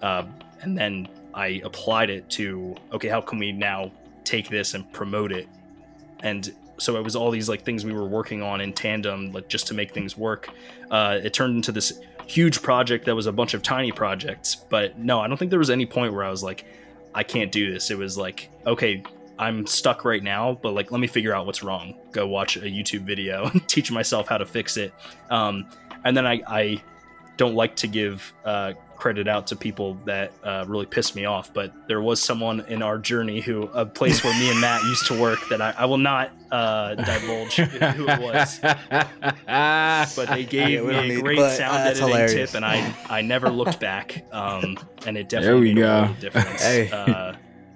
Uh, and then I applied it to, okay, how can we now take this and promote it? And so it was all these like things we were working on in tandem, like just to make things work. Uh, it turned into this huge project that was a bunch of tiny projects. But no, I don't think there was any point where I was like, I can't do this. It was like, okay, I'm stuck right now, but like, let me figure out what's wrong. Go watch a YouTube video and teach myself how to fix it. Um, and then I, I don't like to give uh, credit out to people that uh, really pissed me off, but there was someone in our journey who, a place where me and Matt used to work that I, I will not uh, divulge who it was. But they gave me a need- great uh, sound editing hilarious. tip, and I, I never looked back. Um, and it definitely made a go. of difference. Hey. Uh,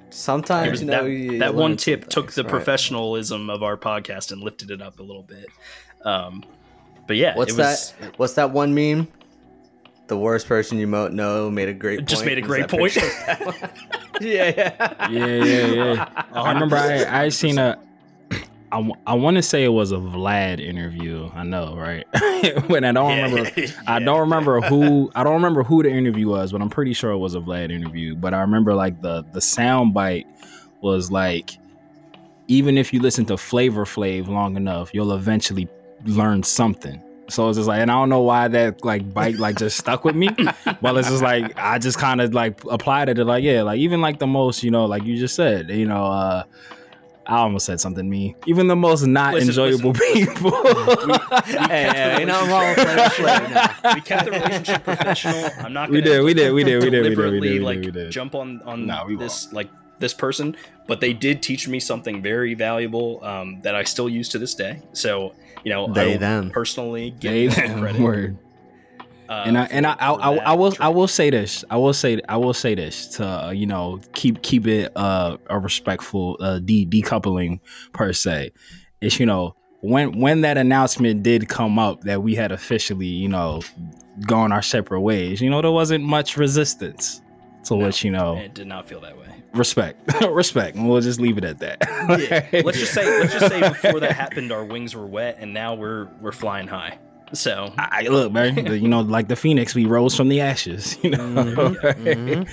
Sometimes you know that, that one tip took the right. professionalism of our podcast and lifted it up a little bit. Um, but yeah, What's it was, that? What's that one meme? The worst person you mo- know made a great. Just point. made a great point. yeah, yeah. yeah, yeah, yeah. Oh, I remember I I seen a. I, w- I want to say it was a Vlad interview. I know, right? when I don't Yeah, remember. I don't remember who. I don't remember who the interview was, but I'm pretty sure it was a Vlad interview. But I remember like the the sound bite was like, even if you listen to Flavor Flav long enough, you'll eventually learn something. So it's just like, and I don't know why that like bite like just stuck with me. but it's just like I just kind of like applied it to like yeah, like even like the most you know like you just said you know. uh I almost said something mean. Even the most not Listen, enjoyable listen, people. Hey, hey, ain't nothing wrong with Flavor Flav now. we kept the relationship professional. I'm not. We Gonna did, we did, we did, we did, we did, we deliberately did, we like did, we did. jump on on No, we this like this person, but they did teach me something very valuable um, that I still use to this day. So you know, They, I will them. personally give They them them, credit. word. uh, and I and I, I, I, I will I will say this I will say I will say this to uh, you know keep keep it uh, a respectful uh, de- decoupling per se. It's you know when when that announcement did come up that we had officially you know gone our separate ways. You know there wasn't much resistance to No, which you know It did not feel that way. respect respect. We'll just leave it at that. Yeah. let's just say let's just say before that happened, our wings were wet, and now we're we're flying high. So I, I- look, man. you know, like the phoenix, we rose from the ashes. You know, Mhm, mhm.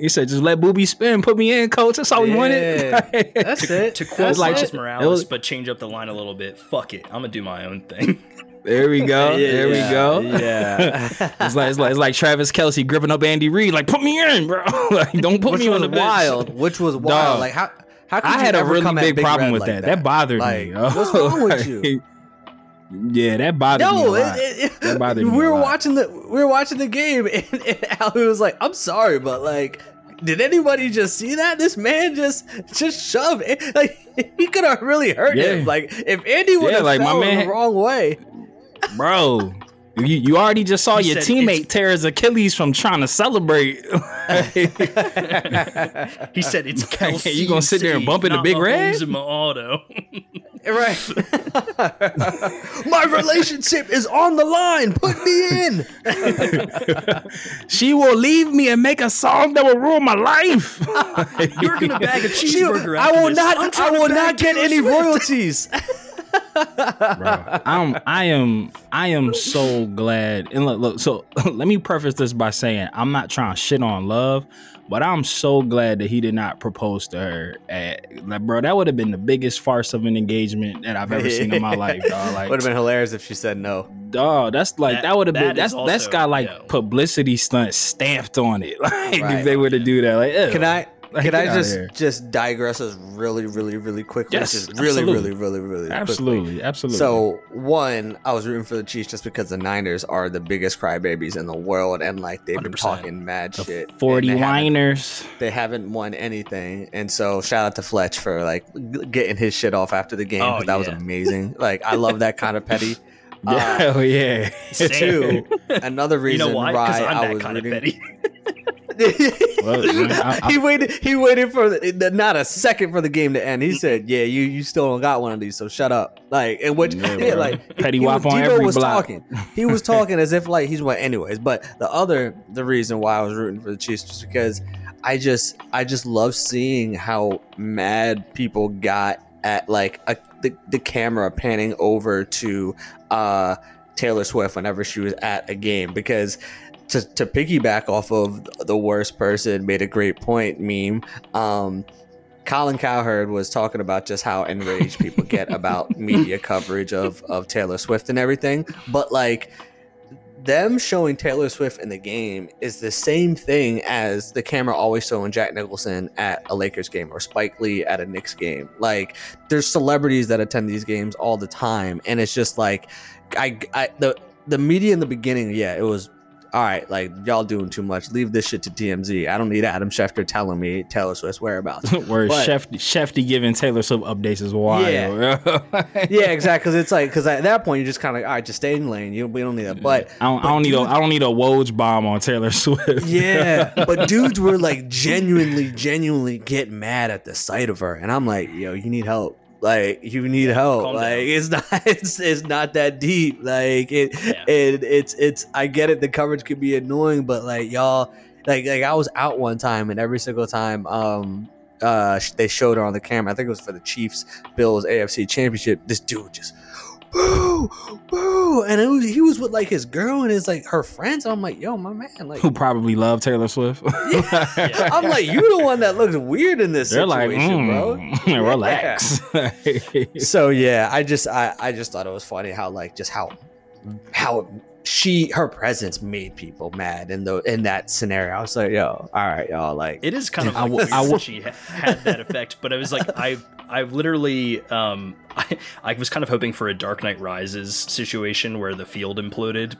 he said, "Just let booby spin, put me in, coach. That's all we wanted." That's to, it. to quote That's like- Miles it. Morales, it was- but change up the line a little bit. Fuck it, I'm gonna do my own thing. There we go. there we go. Yeah. It's like, it's like it's like Travis Kelce gripping up Andy Reid, like put me in, bro. like don't put which me on the bench. wild. Which was wild. Dog. Like how how could I you had a really big, Big problem with like that. that. bothered Like, me. what's wrong with you? Yeah, that bothered me. No, a lot. it, it, bothered we me were watching the we were watching the game, and, and Allie was like, "I'm sorry, but like." Did anybody just see that? This man just just shoved it. Like he could have really hurt Yeah. him. Like if Andy would have Yeah, like, my fell in man- the wrong way. Bro. You, you already just saw He your teammate it's- tear his Achilles from trying to celebrate. He said it's Kelce. You gonna sit there and bump into not Big Mahomes Red? in my auto. Right. My relationship is on the line. Put me in. she will leave me and make a song that will ruin my life. You're gonna bag a She- cheeseburger. I will this. not. I'm I trying to will not get any Swift. royalties. Bro. I'm I am I am so glad. And look, look, so let me preface this by saying I'm not trying to shit on love, but I'm so glad that he did not propose to her. At, like, bro, that would have been the biggest farce of an engagement that I've ever seen in my life. Dog. Like, Would have been hilarious if she said no. dog, that's like That- that, would have been that is that's that's also- got like yeah. publicity stunt stamped on it. Like Right. if they were to do that, like, ew. Can I? Like, Can I just just digress us really, really, really quickly? Yes, just really, absolutely. really, really, really, quickly. absolutely, absolutely. So one, I was rooting for the Chiefs just because the Niners are the biggest crybabies in the world, and like they've been 100%. talking mad the shit. and forty they haven't- They haven't won anything, and so shout out to Fletch for like getting his shit off after the game. Oh, that was amazing. Like I love that kind of petty. Uh, Yeah, oh yeah. Two, another You reason know why? Why I was kind of rooting. petty. Well, I- I- he waited. He waited for the, not a second for the game to end. He said, "Yeah, you you still don't got one of these, so shut up." Like, and which Yeah, yeah, like Petty wop was, on every was block. talking. He was talking as if like he's what anyways. But the other the reason why I was rooting for the Chiefs was because I just I just love seeing how mad people got at like a, the the camera panning over to uh Taylor Swift whenever she was at a game because to, to piggyback off of the worst person made a great point meme um Colin Cowherd was talking about just how enraged people get about media coverage of, of Taylor Swift and everything. But like them showing Taylor Swift in the game is the same thing as the camera always showing Jack Nicholson at a Lakers game or Spike Lee at a Knicks game. Like there's celebrities that attend these games all the time, and it's just like I, I the the media in the beginning, yeah, it was all right. Like y'all doing too much. Leave this shit to TMZ. I don't need Adam Schefter telling me Taylor Swift's whereabouts. Where But- Chef giving Taylor Swift updates is wild. yeah, exactly. Because it's like because at that point you're just kind of like, all right. Just stay in lane. You we don't need that. But I don't, I don't need a I don't need a Woj bomb on Taylor Swift. yeah, but dudes were like genuinely, genuinely get mad at the sight of her, and I'm like, yo, you need help. Like you need help. Calm like down. it's not. It's it's not that deep. Like it. Yeah. It it's it's. I get it. The coverage could be annoying, but like y'all, like like I was out one time, and every single time, um, uh, they showed her on the camera. I think it was for the Chiefs Bills AFC Championship. This dude just. Boo, boo, and it was, he was with like his girl and his like her friends. I'm like, yo, my man, like Who probably love Taylor Swift? I'm like, you the one that looks weird in this They're like, situation, mm, relax. bro. So yeah, I just I, I just thought it was funny how like just how how she her presence made people mad in the in that scenario. I was like, yo, all right, y'all, like It is kind of I like will- weird I she had that effect, but I was like I I literally um I, I was kind of hoping for a Dark Knight Rises situation where the field imploded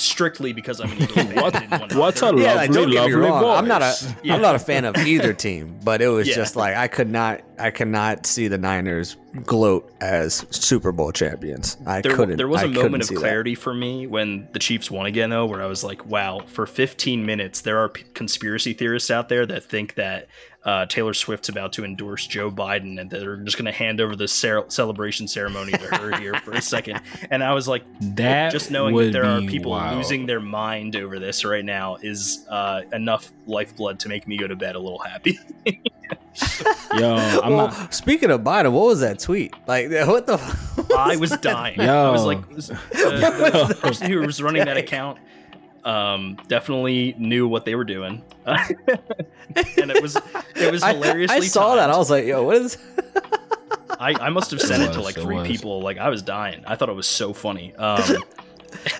strictly because I'm an Eagles fan. What- I didn't want what's either. a yeah, like, don't lovely, get me lovely wrong. I'm not a voice. Yeah. am not a fan of either team, but it was Yeah. just like I could not I could not see the Niners gloat as Super Bowl champions. I there, couldn't. there was a a moment of clarity for me when the Chiefs won again, though, where I was like, wow, for 15 minutes, there are p- conspiracy theorists out there that think that uh, Taylor Swift's about to endorse Joe Biden and they're just going to hand over the cer- celebration ceremony to her here for a second. And I was like, that just knowing that there are people wild. losing their mind over this right now is uh, enough lifeblood to make me go to bed a little happy. Yo, I'm well, not. speaking of Biden, what was that tweet? Like, what the? f- I was dying. Yo. I was like, uh, the, the person who was running that account um, definitely knew what they were doing, and it was it was I, hilariously. I saw that. I was like, yo, what is? I, I must have sent It it, to like it three was. people. Like I was dying. I thought it was so funny. Um,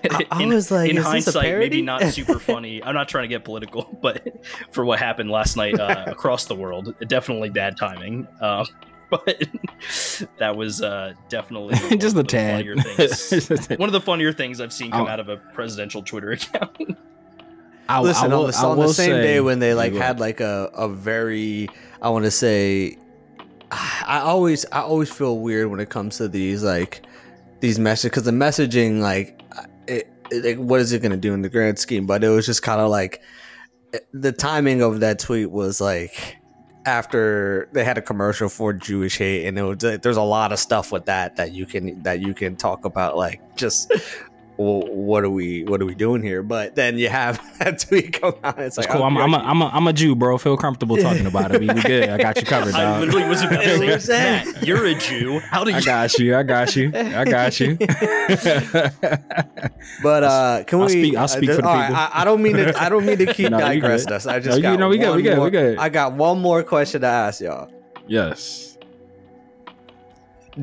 I- I was like, in is this a hindsight, maybe not super funny. I'm not trying to get political, but for what happened last night uh, across the world, definitely bad timing. Um, but that was uh, definitely Just one of the tad. funnier things. Just a one of the funnier things I've seen come Oh. out of a presidential Twitter account. I, Listen, I will, on the, on the same day when they like had like a, a very, I want to say, I always I always feel weird when it comes to these like these messages because the messaging like it, it like, what is it going to do in the grand scheme? But it was just kind of like the timing of that tweet was like after they had a commercial for Jewish hate, and it was there's a lot of stuff with that that you can that you can talk about like just. Well, what are we what are we doing here? But then you have that tweet come out. It's It's like cool. I'm, I'm, a, I'm, a, I'm a Jew, bro. Feel comfortable talking about it. We, we good. I got you covered, Dog. I literally was about That's to say, saying. Matt, you're a Jew. How do you? I got you. I got you. I got you. But uh, can I'll we? speak- I'll uh, speak for the all right, people. I, I don't mean to. I don't mean to keep No, digressing good. us. I No, just you- got no, we good, we good, we more- good. I got one more question to ask y'all. yes.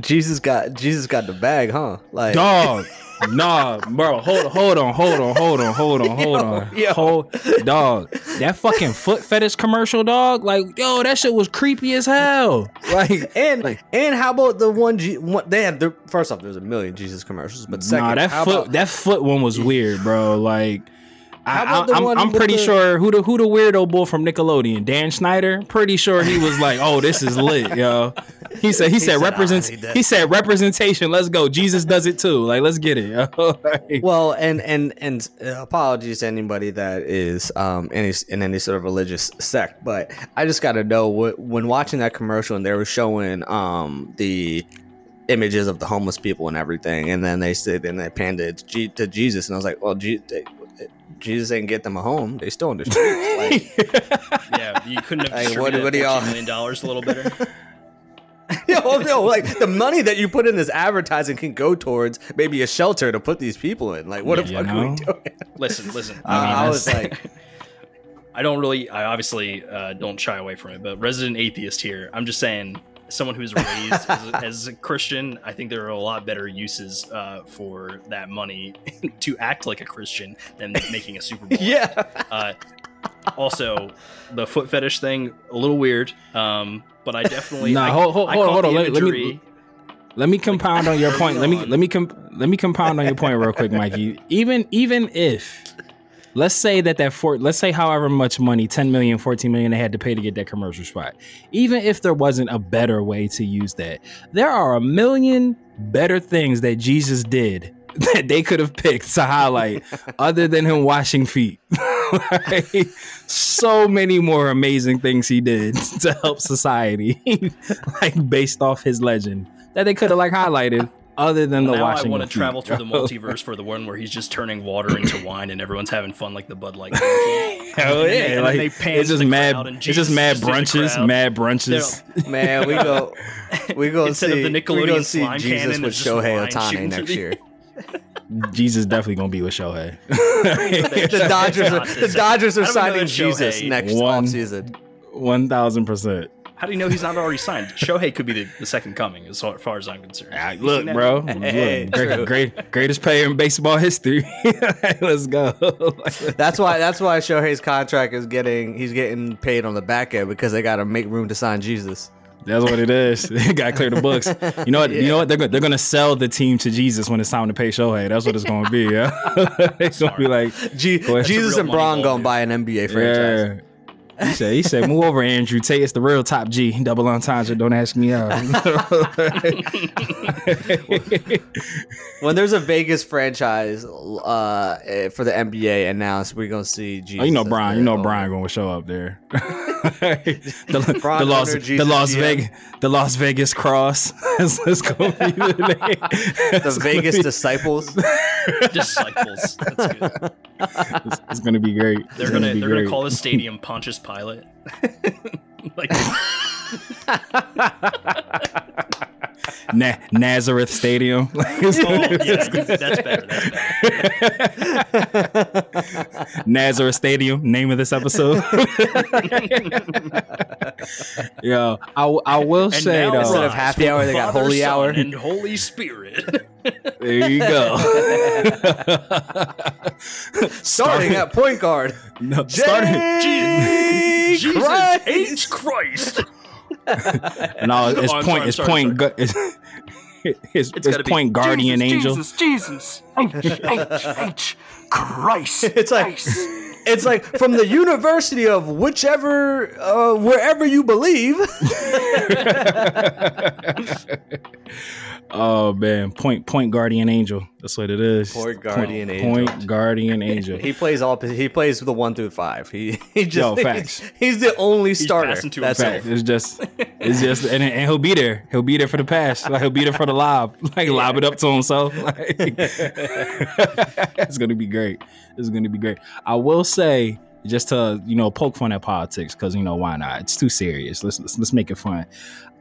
Jesus got Jesus got the bag, huh? Like, Dog. Nah, bro. Hold hold on, hold on, hold on, hold on, hold on. yo. Hold dog. That fucking foot fetish commercial, dog. Like, yo, that shit was creepy as hell. Like, and Like- and how about the one? G, one they had the first off. There's a million Jesus commercials, but second, nah, that foot about- that foot one was weird, bro. Like I, about the I, am one I'm pretty the- sure who the who the weirdo boy from Nickelodeon, Dan Schneider. Pretty sure he was like, "Oh, this is lit, yo." He said he, said, said, represent. "Ah, he said representation. Let's go. Jesus does it too. Like, let's get it. yo. Like, Well, and and and uh, apologies to anybody that is um any in any sort of religious sect, but I just got to know what when watching that commercial and they were showing um the images of the homeless people and everything, and then they said then they panned it to Jesus, and I was like, well, G- they, Jesus ain't get them a home; they still in the streets. Like, Yeah, you couldn't have Hey, distributed what- what do y'all- million dollars a little better. yo, no, like the money that you put in this advertising can go towards maybe a shelter to put these people in. Like, what the You fuck are we doing? Listen, listen. I, mean, I was like. I don't really, I obviously uh, don't shy away from it, but resident atheist here. I'm just saying, someone who's raised as, a, as a Christian, I think there are a lot better uses uh, for that money to act like a Christian than making a Super Bowl. Yeah. Uh, also, the foot fetish thing, a little weird. Um, but I definitely. Nah, I, hold- hold- I hold on, hold on. Let- let me- Let me compound on your point. Let me on. let me com- let me compound on your point real quick, Mikey. Even even if let's say that that for let's say however much money 10 million 14 million they had to pay to get that commercial spot. Even if there wasn't a better way to use that there are a million better things that jesus did that they could have picked to highlight other than him washing feet. Like, so many more amazing things he did to help society like based off his legend that they could have like highlighted other than the now I want to travel through the multiverse for the one where he's just turning water into wine and everyone's having fun like the Bud Light. Hell oh, And then they- yeah! and like they pan it's just the mad. crowd It's just mad is brunches. Mad brunches. Man, we go, we go Instead of see, the we go Nickelodeon see slime Jesus cannon, with it's just Shohei wine Ohtani next year. Jesus definitely gonna be with Shohei. the Dodgers, are, the Dodgers are I don't know signing Jesus next One- offseason. One thousand percent. How do you know he's not already signed? Shohei could be the, the second coming, as far, far as I'm concerned. Ah, you seen Look, bro. Hey, look, great, great, greatest player in baseball history. Let's go. That's why. That's why Shohei's contract is getting. He's getting paid on the back end because they got to make room to sign Jesus. That's what it is. They got to clear the books. You know what? You know what? They're, go- they're gonna sell the team to Jesus when it's time to pay Shohei. That's what it's gonna be. Yeah, it's gonna be like G- Jesus and Bron gonna buy an NBA franchise. Yeah. He said, he said, move over, Andrew Tate. It's the real top G. Double entendre. Don't ask me out. When there's a Vegas franchise uh, eh, for the NBA announced, we're gonna see Jesus. oh, you know Brian. You know owner. Brian going to show up there. the, Brian the Las, the Las GM. Vegas, the Las Vegas Cross. That's, that's going to be the name. The That's gonna Vegas be- disciples. Disciples. That's good. It's, it's going to be great. They're gonna be they're gonna call the stadium Pontius Pilate. like Na- Nazareth Stadium. oh yeah, that's better. That's better. Nazareth Stadium, name of this episode. Yo, I, I will And say though, Instead of happy hour, the they got Father, holy Son, hour. and Holy Spirit. there you go. Starting at point guard. no, starting. Jesus Christ. H Christ. no, it's Oh, I'm point. sorry, it's I'm point. sorry, gu- It's, it's, It's it's gotta be point guardian angel. Jesus, Jesus. H, H, H. Christ. It's like Christ. it's like from the university of whichever uh, wherever you believe. Oh man, point point guardian angel. That's what it is. Point guardian angel. Point guardian angel. he plays all. He plays the one through five. He he just Yo, he's, facts. he's the only starter. to That's himself. it. It's just, it's just, and, and he'll be there. He'll be there for the pass. Like he'll be there for the lob. Like lob it up to himself. Like, it's gonna be great. It's gonna be great. I will say, just to you know, poke fun at politics because you know why not? It's too serious. Let's let's, let's make it fun.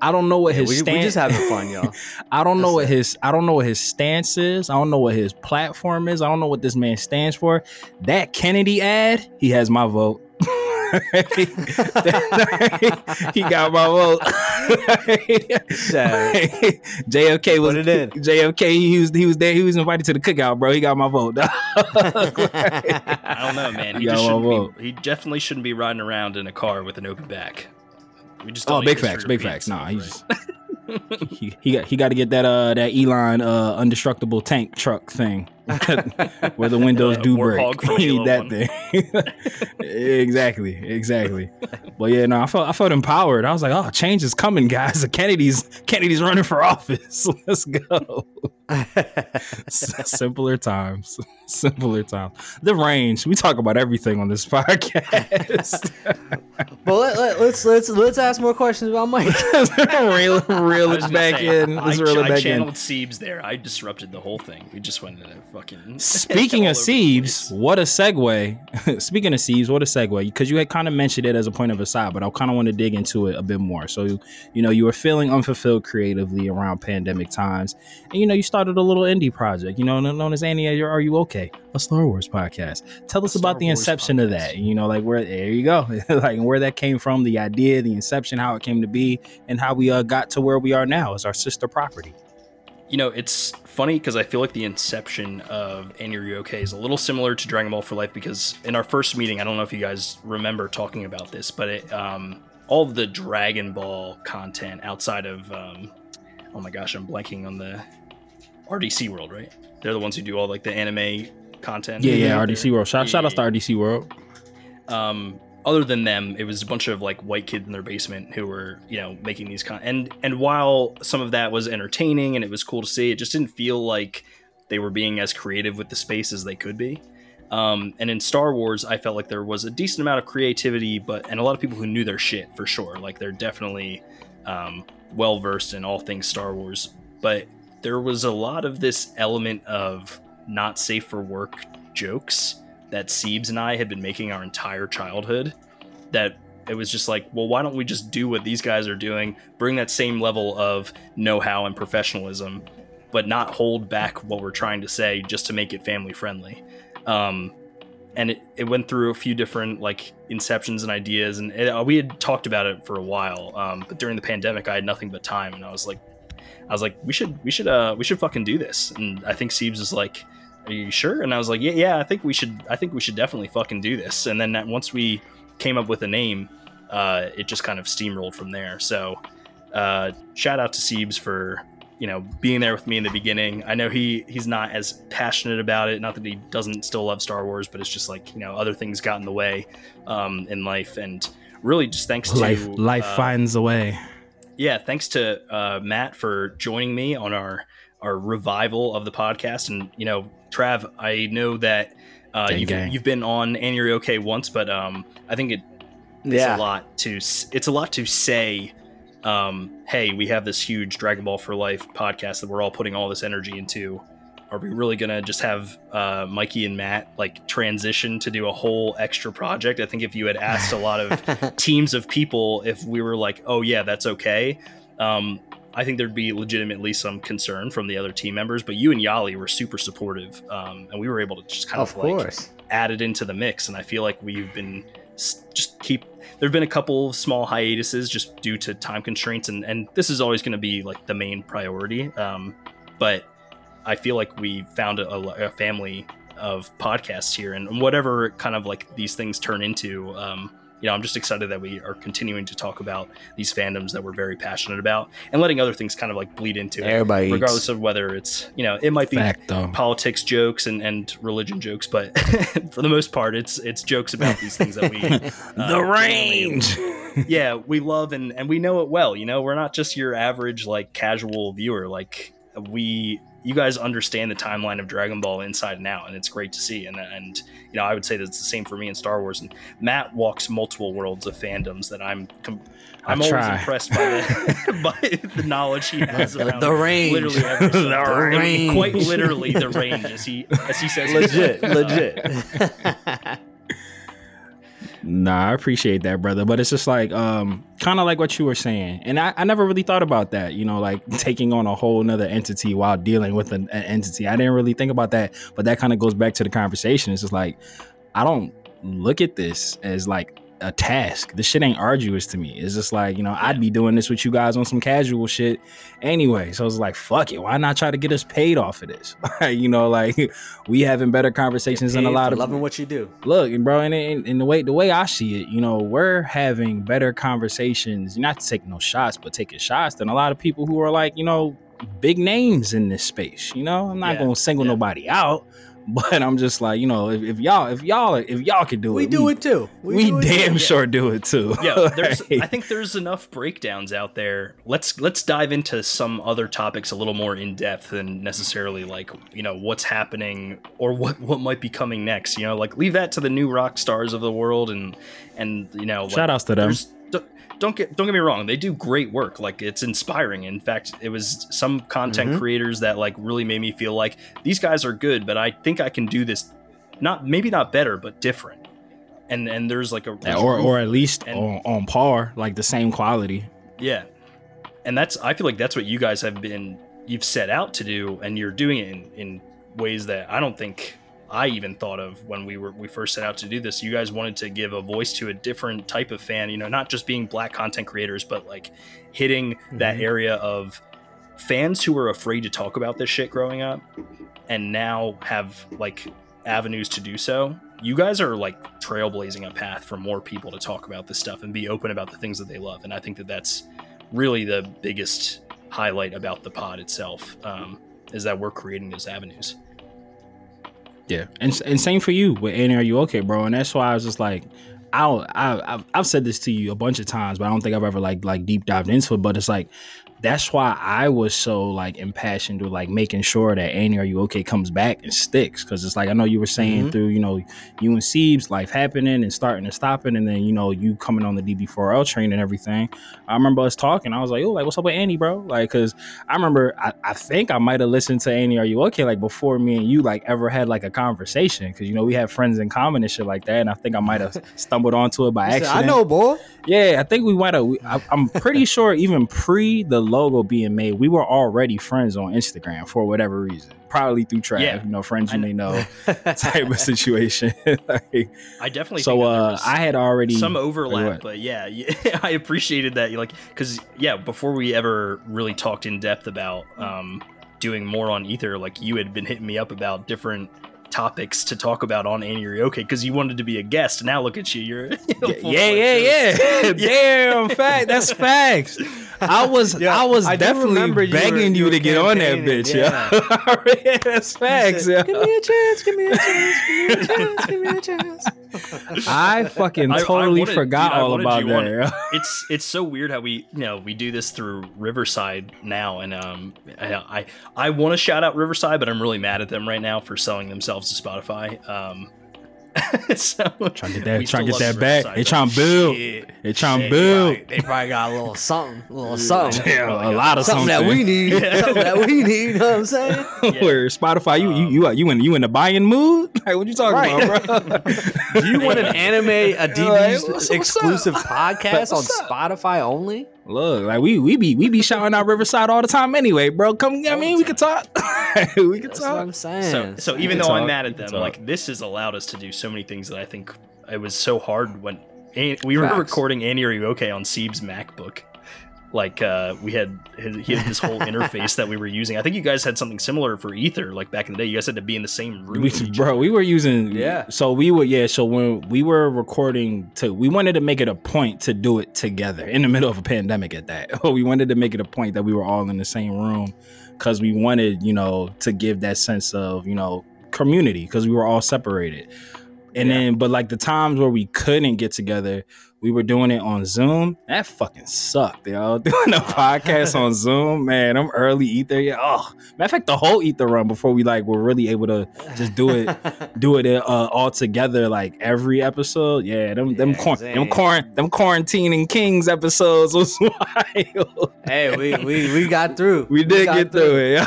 I don't know what his We, we just having fun, y'all. I don't know That's what his I don't know what his stance is. I don't know what his platform is. I don't know what this man stands for. That Kennedy ad, he has my vote. he got my vote. JFK was Put it in. JFK. He was he was there. He was invited to the cookout, bro. He got my vote. I don't know, man. He Yeah, just shouldn't be, He definitely shouldn't be riding around in a car with an open back. We just oh, big facts, big facts. Nah, he's live, he, he got he got to get that uh that Elon uh undestructible tank truck thing where the windows do break. from He need Halo that thing. exactly, exactly. But yeah, no, I felt I felt empowered. I was like, oh, change is coming, guys. Kennedy's Kennedy's running for office. Let's go. S- Simpler times. Simpler times. The range. We talk about everything on this podcast. But let, let, let's let's let's ask more questions about Mike. reel, reel I it back say, in. I, Let's reel it I back in. channeled Siebes there. I disrupted the whole thing. We just went in a fucking. Speaking of Siebes, what a segue. Speaking of Siebes, what a segue. Because you had kind of mentioned it as a point of aside, but I kind of want to dig into it a bit more. So, you know, you were feeling unfulfilled creatively around pandemic times. And, you know, you started a little indie project, you know, known as Ani, Are You Okay? A Star Wars podcast. Tell us Star about the Wars inception of that. You know, like where, there you go. like where that came from, the idea, the inception, how it came to be, and how we uh, got to where we are now as our sister property. You know, it's funny because I feel like the inception of And You're Okay is a little similar to Dragon Ball for Life because in our first meeting, I don't know if you guys remember talking about this, but it, um, all of the Dragon Ball content outside of, um, oh my gosh, I'm blanking on the RDC World, right? They're the ones who do all like the anime content. Yeah, yeah, RDC. World. Shout, shout out to RDC World. um other than them it was a bunch of like white kids in their basement who were you know making these con and and while some of that was entertaining and it was cool to see it just didn't feel like they were being as creative with the space as they could be um, and in Star Wars, I felt like there was a decent amount of creativity, but and a lot of people who knew their shit for sure. Like they're definitely um, well versed in all things Star Wars. But there was a lot of this element of not safe for work jokes that Siebes and I had been making our entire childhood. That it was just like, well, why don't we just do what these guys are doing? Bring that same level of know-how and professionalism, but not hold back what we're trying to say just to make it family friendly. Um, and it, it went through a few different like inceptions and ideas, and it, uh, we had talked about it for a while. Um, but during the pandemic, I had nothing but time, and I was like, I was like, we should, we should, uh, we should fucking do this. And I think Siebes was like, "Are you sure?" And I was like, "Yeah, yeah, I think we should. I think we should definitely fucking do this." And then that, once we came up with a name, uh, it just kind of steamrolled from there. So, uh, shout out to Siebes for you know being there with me in the beginning. I know he he's not as passionate about it. Not that he doesn't still love Star Wars, but it's just like you know other things got in the way um, in life, and really just thanks to Life, life uh, finds a way. yeah, thanks to uh, Matt for joining me on our our revival of the podcast. And you know, Trav, I know that uh, Gang, you've, gang. you've been on and you're okay once, but um, I think it, it's Yeah. a lot to it's a lot to say. Um, hey, we have this huge Dragon Ball for Life podcast that we're all putting all this energy into. Are we really gonna just have uh, Mikey and Matt like transition to do a whole extra project? I think if you had asked a lot of teams of people if we were like, oh yeah, that's okay. Um, I think there'd be legitimately some concern from the other team members, but you and Yali were super supportive, um, and we were able to just kind of, of like add it into the mix. And I feel like we've been just keep. There've been a couple of small hiatuses just due to time constraints, and and this is always going to be like the main priority. Um, but I feel like we found a, a family of podcasts here, and whatever kind of like these things turn into, um, you know, I'm just excited that we are continuing to talk about these fandoms that we're very passionate about and letting other things kind of like bleed into Everybody it, eats. regardless of whether it's, you know, it might be politics jokes and, and religion jokes, but for the most part, it's it's jokes about these things that we uh, the range. yeah, we love and and we know it well. You know, we're not just your average like casual viewer. Like we, you guys understand the timeline of Dragon Ball inside and out, and it's great to see. And and you know, I would say that's the same for me in Star Wars. And Matt walks multiple worlds of fandoms that I'm. Com- I'm always impressed by the by the knowledge he has The- the range. literally The subject. I mean, range. quite literally the range, as he as he says. legit, uh, legit. Nah, I appreciate that, brother. But it's just like, um, kind of like what you were saying. And I, I never really thought about that, you know, like taking on a whole nother entity while dealing with an, an entity. I didn't really think about that. But that kind of goes back to the conversation. It's just like, I don't look at this as like a task. This shit ain't arduous to me. It's just like, you know, I'd be doing this with you guys on some casual shit anyway. So it's like, fuck it. Why not try to get us paid off of this? you know, like we having better conversations than a lot of loving what you do. look and bro and, and, and the way the way i see it you know we're having better conversations not to take no shots but taking shots than a lot of people who are like you know big names in this space you know i'm not Yeah, gonna single yeah. nobody out but i'm just like you know if, if y'all if y'all if y'all can do it, We it do it too. we, do it damn too. sure do it too yeah there's i think there's enough breakdowns out there let's let's dive into some other topics a little more in depth than necessarily like you know what's happening or what what might be coming next you know like leave that to the new rock stars of the world and and you know like, shout outs to them there's don't- get don't get me wrong they do great work like it's inspiring in fact it was some content Mhm. creators that like really made me feel like these guys are good but i think i can do this not maybe not better but different and and there's like a or or at least and- on, on par like the same quality yeah. And that's I feel like that's what you guys have been you've set out to do and you're doing it in, in ways that I don't think I even thought of when we were we first set out to do this. You guys wanted to give a voice to a different type of fan, you know, not just being black content creators, but like hitting that Mhm. area of fans who were afraid to talk about this shit growing up and now have like avenues to do so. You guys are like trailblazing a path for more people to talk about this stuff and be open about the things that they love. And I think that that's really the biggest highlight about the pod itself um, is that we're creating those avenues. Yeah, and and same for you with Ani. Are you okay, bro? And that's why I was just like, I don't, I I've, I've said this to you a bunch of times, but I don't think I've ever like like deep dived into it. But it's like that's why I was so like impassioned with like making sure that Ani, are you okay, comes back and sticks because it's like I know you were saying Mhm. through you know you and Siebes life happening and starting and stopping, and then you know you coming on the DB4L train and everything. I remember us talking. I was like, oh, like what's up with Ani, bro? Like, cause I remember I, I think I might have listened to Ani, are you okay? Like before me and you like ever had like a conversation because you know we have friends in common and shit like that, and I think I might have stumbled onto it by accident. I know, boy. Yeah, I think we might have. I'm pretty sure even pre the logo being made, we were already friends on Instagram for whatever reason. Probably through Trav, Yeah. you know, friends you may know type of situation. Like, I definitely so uh, I had already some overlap, but yeah, yeah, I appreciated that. Like, because yeah, before we ever really talked in depth about um, doing more on Ether, like you had been hitting me up about different topics to talk about on Anurioke because you wanted to be a guest. Now look at you, you're yeah, yeah, yeah. Damn, fact. That's facts. I was, I was definitely begging you to get on that bitch, yeah. yeah. That's facts. Give me a chance. Give me a chance. Give me a chance. Give me a chance. I fucking I- I totally wanted- forgot dude, all about you on that. it's it's so weird how we you know we do this through Riverside now, and um I I, I want to shout out Riverside, but I'm really mad at them right now for selling themselves to Spotify. Um, so Trying to get that, we trying to get that back. They though. trying to build. Shit. They trying to Shit, build. They probably got a little something, a little something. Yeah, a lot of something something. that we need. Something that we need. You know what I'm saying? Yeah. Where Spotify, you you um, you you in you in the buying mood? Like what you talking Right. about, bro? Do you want an anime, a DB Like, what's- what's exclusive up? podcast on up? Spotify only? Look, like we we be we be shouting out Riverside all the time anyway, bro. Come, I mean, we can talk. we can That's what talk. I'm saying. So, so even can though I'm mad at them, like this has allowed us to do so many things that I think it was so hard when we were Facts. recording Ani Ryuoke on Sieb's MacBook, like uh, we had he had this whole interface that we were using. I think you guys had something similar for Ether, like back in the day. You guys had to be in the same room. We, bro, other. we were using Yeah. So we were yeah. So when we were recording, to we wanted to make it a point to do it together in the middle of a pandemic. At that, we wanted to make it a point that we were all in the same room because we wanted you know to give that sense of you know community because we were all separated. And Yeah. then, but like the times where we couldn't get together, we were doing it on Zoom. That fucking sucked, yo. Doing a podcast on Zoom, man. I'm early ether. Yeah. Oh, matter of fact, the whole ether run before we like were really able to just do it, do it uh, all together, like every episode. Yeah, them them Yeah, quar- same. them, quarant- them quarantining kings episodes was wild. hey, we, we we got through. We did got get through it. Yeah.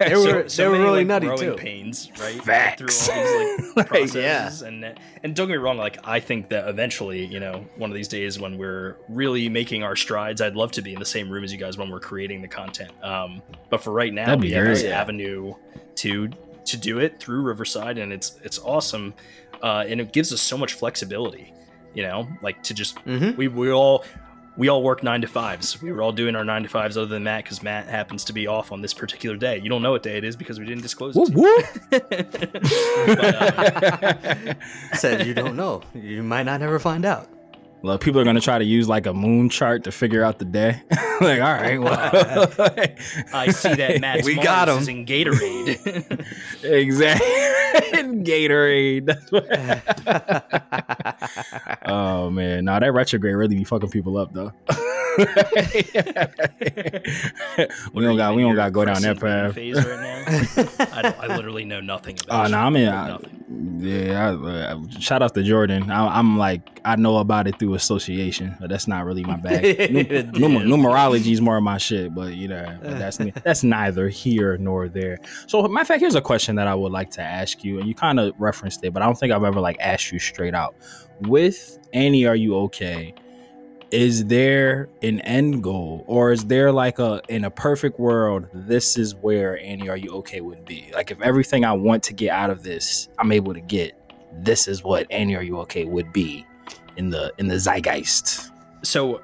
They were so they were really like, nutty too. pains, right? Facts. Through all these like Like, processes, and and don't get me wrong, like I think that eventually, you know, one of these days when we're really making our strides, I'd love to be in the same room as you guys when we're creating the content. Um, but for right now, That'd be we have this great. avenue to to do it through Riverside, and it's it's awesome, uh, and it gives us so much flexibility. You know, like to just Mhm. we we all we all work nine to fives. We were all doing our nine to fives, other than Matt, because Matt happens to be off on this particular day. You don't know what day it is because we didn't disclose it. Whoop, to whoop. you. But, uh, Said you don't know. You might not ever find out. Look, people are gonna try to use like a moon chart to figure out the day. like, all right, well, I see that Matt We Mars got him. is in Gatorade. exactly. Gatorade. That's what- oh man, nah, that retrograde really be fucking people up though. we don't got we don't got to go down that path. Phase right now. I, don't, I literally know nothing Oh about. no, it. I mean, I, yeah. I, uh, shout out to Jordan. I, I'm like, I know about it through association, but that's not really my bag. Nu- numer- numerology is more of my shit, but you know, but that's that's neither here nor there. So, matter of fact, here's a question that I would like to ask you, and you kind of referenced it, but I don't think I've ever like asked you straight out. With Ani, are you okay? Is there an end goal, or is there like a in a perfect world, this is where Ani, are you okay would be? Like, if everything I want to get out of this, I'm able to get, this is what Ani, are you okay would be in the in the zeitgeist. so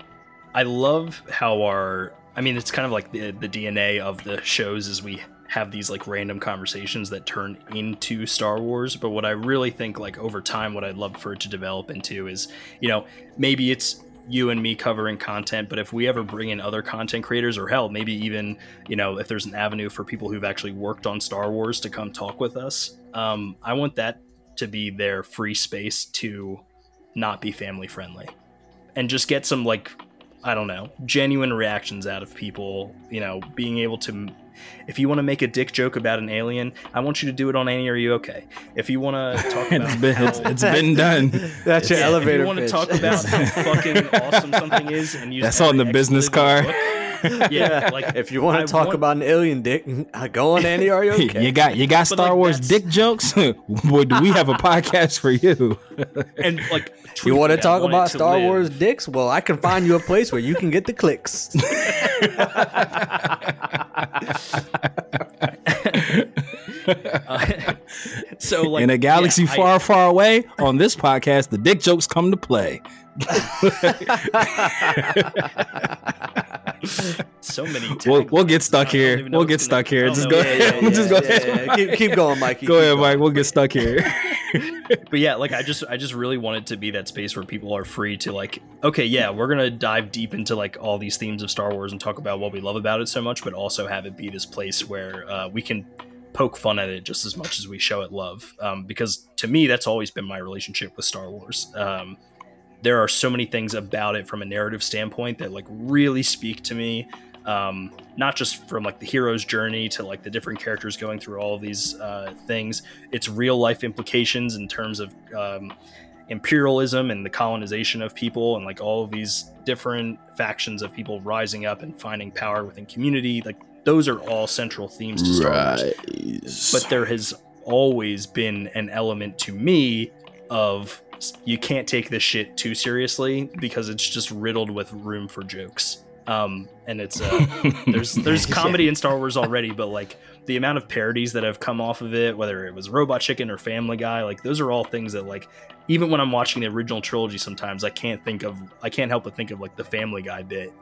I love how our I mean it's kind of like the the DNA of the shows is we have these like random conversations that turn into Star Wars, but what I really think like over time what I'd love for it to develop into is, you know, maybe it's you and me covering content, but if we ever bring in other content creators or hell, maybe even, you know, if there's an avenue for people who've actually worked on Star Wars to come talk with us, um, I want that to be their free space to not be family friendly and just get some like I don't know, genuine reactions out of people, you know, being able to if you want to make a dick joke about an alien, I want you to do it on Ani Are You Okay? If you want to talk about it's been it's, it's been done. That's your yeah, elevator If you want to talk about how fucking awesome something is and use That's on every the business expletive in card. the yeah, like if you want to talk want- about an alien dick, go on Ani. Are you okay? You got you got But, Star like, Wars that's- dick jokes? Boy, do we have a podcast for you? and like You want to talk about to Star live. Wars dicks? Well, I can find you a place where you can get the clicks. Uh, so like In a galaxy yeah, I- far, far away, on this podcast, the dick jokes come to play. So many. We'll, we'll get stuck here. We'll get gonna- stuck here. Just go. Just go yeah, ahead. yeah. Keep, keep going, Mikey. Go keep ahead, going. Mike. We'll get stuck here. but yeah like i just i just really want it to be that space where people are free to like okay yeah we're gonna dive deep into like all these themes of star wars and talk about what we love about it so much but also have it be this place where uh, we can poke fun at it just as much as we show it love um, because to me that's always been my relationship with star wars um, there are so many things about it from a narrative standpoint that like really speak to me um, not just from like the hero's journey to like the different characters going through all of these uh, things. Its real life implications in terms of um, imperialism and the colonization of people and like all of these different factions of people rising up and finding power within community. Like those are all central themes to Star Wars. But there has always been an element to me of you can't take this shit too seriously because it's just riddled with room for jokes. Um and it's uh there's there's comedy in Star Wars already but like the amount of parodies that have come off of it whether it was Robot Chicken or Family Guy like those are all things that like even when I'm watching the original trilogy sometimes I can't think of I can't help but think of like the Family Guy bit.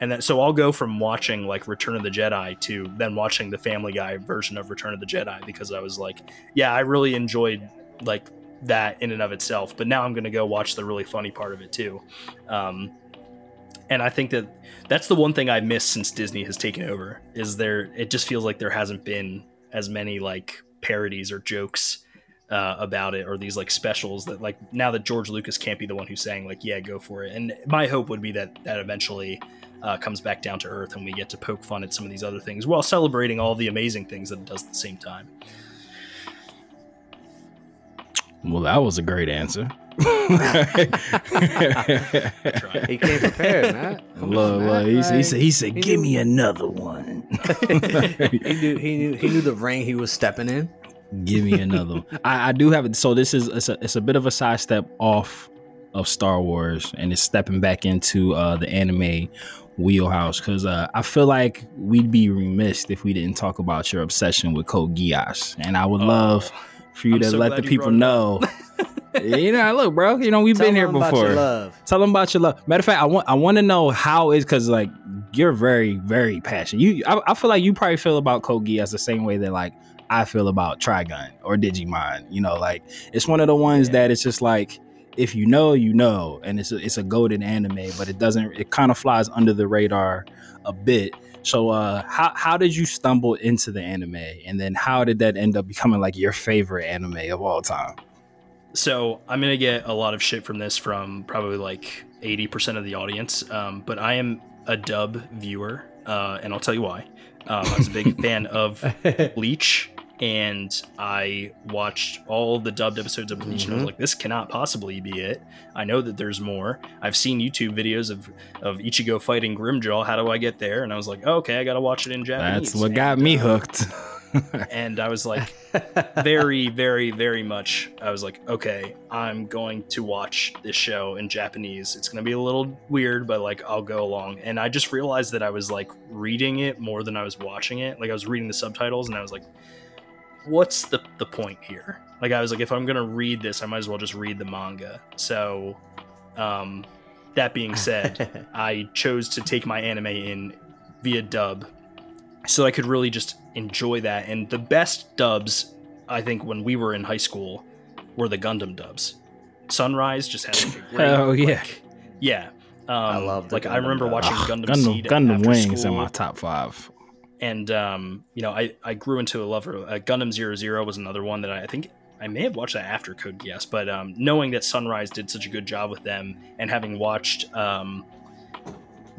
And then so I'll go from watching like Return of the Jedi to then watching the Family Guy version of Return of the Jedi because I was like, yeah, I really enjoyed like that in and of itself, but now I'm going to go watch the really funny part of it too. Um, and I think that that's the one thing I miss since Disney has taken over is there. It just feels like there hasn't been as many like parodies or jokes uh, about it or these like specials that like now that George Lucas can't be the one who's saying like yeah go for it and my hope would be that that eventually uh, comes back down to earth and we get to poke fun at some of these other things while celebrating all the amazing things that it does at the same time. Well, that was a great answer. He came prepared, Matt. Come Look, look, he, said- he said, he said, he "Give knew- me another one. he knew he knew he knew the ring he was stepping in. Give me another one." I, I do have it. So this is it's a, it's a bit of a sidestep off of Star Wars, and it's stepping back into uh, the anime wheelhouse because uh, I feel like we'd be remiss if we didn't talk about your obsession with Code Geass, and I would Oh, love for you I'm to so let the people know. you know, look, bro. You know, we've Tell been here before. Tell them about your love. Matter of fact, I want I want to know how is because like you're very very passionate. You, I, I feel like you probably feel about Code Geass the same way that like I feel about Trigun or Digimon. You know, like it's one of the ones Yeah. that it's just like if you know, you know, and it's a, it's a golden anime, but it doesn't. It kind of flies under the radar a bit. So, uh, how how did you stumble into the anime, and then how did that end up becoming like your favorite anime of all time? So I'm gonna get a lot of shit from this from probably like 80% of the audience, um, but I am a dub viewer, uh, and I'll tell you why. Um, I was a big fan of Bleach, and I watched all the dubbed episodes of Bleach, and I was Mhm. like, "This cannot possibly be it." I know that there's more. I've seen YouTube videos of of Ichigo fighting Grimmjow. How do I get there? And I was like, oh, "Okay, I gotta watch it in Japanese." That's what got me uh, hooked. and I was like, very, very, very much. I was like, okay, I'm going to watch this show in Japanese. It's going to be a little weird, but like, I'll go along. And I just realized that I was like reading it more than I was watching it. Like, I was reading the subtitles and I was like, what's the, the point here? Like, I was like, if I'm going to read this, I might as well just read the manga. So, um, that being said, I chose to take my anime in via dub so I could really just enjoy that. And the best dubs, I think, when we were in high school, were the Gundam dubs. Sunrise just had like a great, Hell yeah. like- yeah. Um, I love the like I remember dubs. watching Ah, Gundam, Gundam, Seed Gundam after Wings in my top five. And um, you know, I I grew into a lover. uh, Gundam Zero Zero was another one that I, I think I may have watched that after Code Geass, but um, knowing that Sunrise did such a good job with them, and having watched um,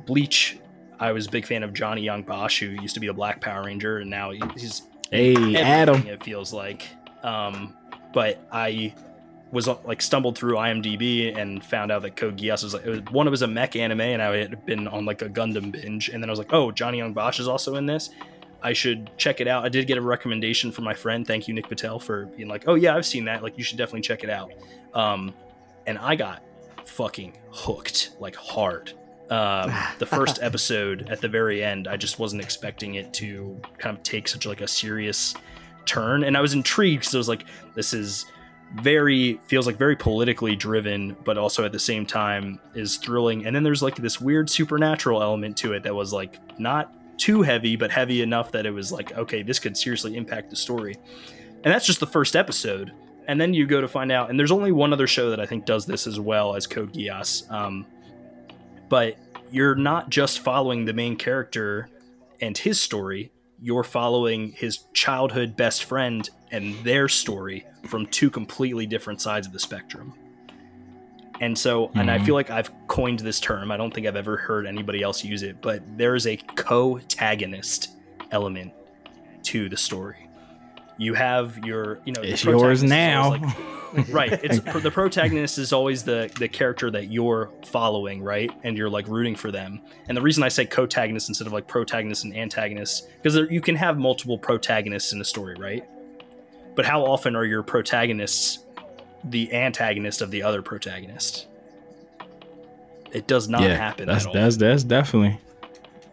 Bleach, I was a big fan of Johnny Yong Bosch, who used to be a Black Power Ranger, and now he's Hey, Adam. It feels like, um, but I was uh, like stumbled through IMDb and found out that Code Geass was like it was, one. It was a mech anime, and I had been on like a Gundam binge, and then I was like, oh, Johnny Yong Bosch is also in this. I should check it out. I did get a recommendation from my friend. Thank you, Nick Patel, for being like, oh yeah, I've seen that. Like you should definitely check it out. Um, and I got fucking hooked like hard. Um, the first episode at the very end, I just wasn't expecting it to kind of take such like a serious turn, and I was intrigued because I was like, this is very feels like very politically driven, but also at the same time is thrilling. And then there's like this weird supernatural element to it that was like not too heavy, but heavy enough that it was like, okay, this could seriously impact the story. And that's just the first episode. And then you go to find out, and there's only one other show that I think does this as well as Code Geass. Um, but you're not just following the main character and his story, you're following his childhood best friend and their story from two completely different sides of the spectrum. And so, and I Mhm. feel like I've coined this term. I don't think I've ever heard anybody else use it, but there is a co-tagonist element to the story. You have your, you know, the It's yours now. like- right it's the protagonist is always the the character that you're following right and you're like rooting for them and the reason i say protagonist instead of like protagonist and antagonist because you can have multiple protagonists in a story right but how often are your protagonists the antagonist of the other protagonist it does not yeah, happen that's that's that's definitely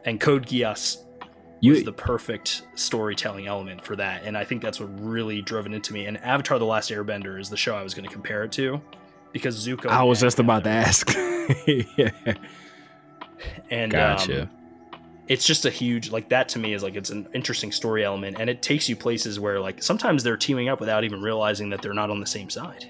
and code geass you. was the perfect storytelling element for that. And I think that's what really drove it into me. And Avatar The Last Airbender is the show I was going to compare it to because Zuko. I was just about to ask. yeah, And gotcha. um, it's just a huge like that to me is like it's an interesting story element and it takes you places where like sometimes they're teaming up without even realizing that they're not on the same side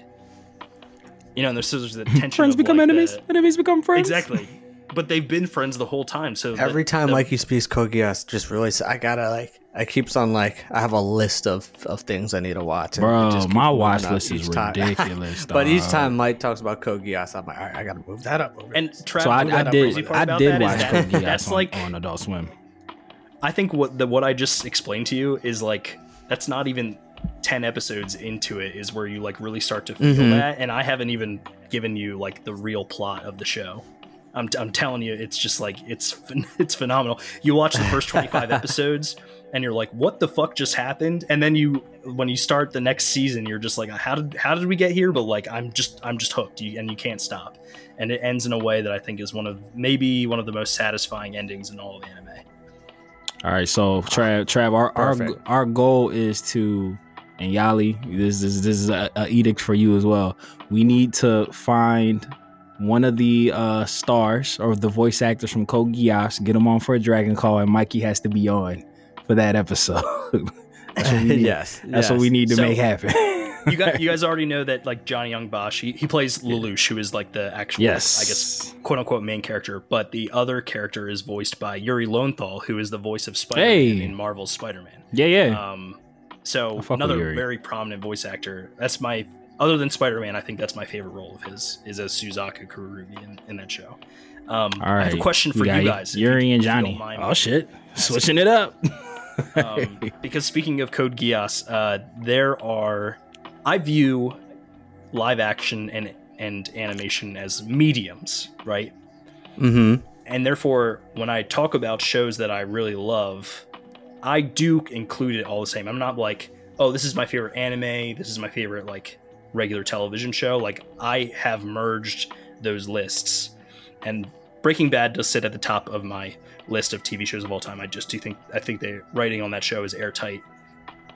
you know and there's, there's the tension friends of, become like, enemies. the- enemies become friends. exactly but they've been friends the whole time so the- Every time the- Mikey speaks Code Geass, just really, I gotta like, I keeps on like, I have a list of of things I need to watch. and Bro, just my watch list is each time. ridiculous. but each time Mike talks about Code Geass, I'm like, all right, I gotta move that up. Over and this. Trav, so I, the I did. I did that is watch that- Code Geass that's on, like on Adult Swim. I think what the what I just explained to you is like that's not even ten episodes into it is where you like really start to feel Mhm. that, and I haven't even given you like the real plot of the show. I'm, I'm telling you, it's just like it's it's phenomenal. You watch the first 25 episodes, and you're like, "What the fuck just happened?" And then you, when you start the next season, you're just like, "How did how did we get here?" But like, I'm just I'm just hooked, you, and you can't stop. And it ends in a way that I think is one of maybe one of the most satisfying endings in all of anime. All right, so Trav, Trav, our our, our goal is to, and Yali, this is this is a, a edict for you as well. We need to find one of the uh, stars or the voice actors from Code Geass, get them on for a Dragon Call, and Mikey has to be on for that episode. that's what we need. yes, That's what we need to So- make happen. you guys, you guys already know that like Johnny Yong Bosch, he, he plays Lelouch, who is like the actual, yes, I guess, quote unquote main character. But the other character is voiced by Yuri Lowenthal, who is the voice of Spider-Man Hey. in Marvel's Spider-Man. Yeah, yeah. Um, so I fuck with another very prominent voice actor. That's my other than Spider-Man. I think that's my favorite role of his is as Suzaku Kurugi in, in that show. Um, All right, I have a question for you guys. Yuri you- and if you don't Johnny. Oh shit, switching it up. Um, because speaking of Code Geass, uh, there are I view live action and and animation as mediums, right? Mm-hmm. And therefore, when I talk about shows that I really love, I do include it all the same. I'm not like, oh, this is my favorite anime, this is my favorite like regular television show. Like I have merged those lists, and Breaking Bad does sit at the top of my list of TV shows of all time. I just do think I think the writing on that show is airtight.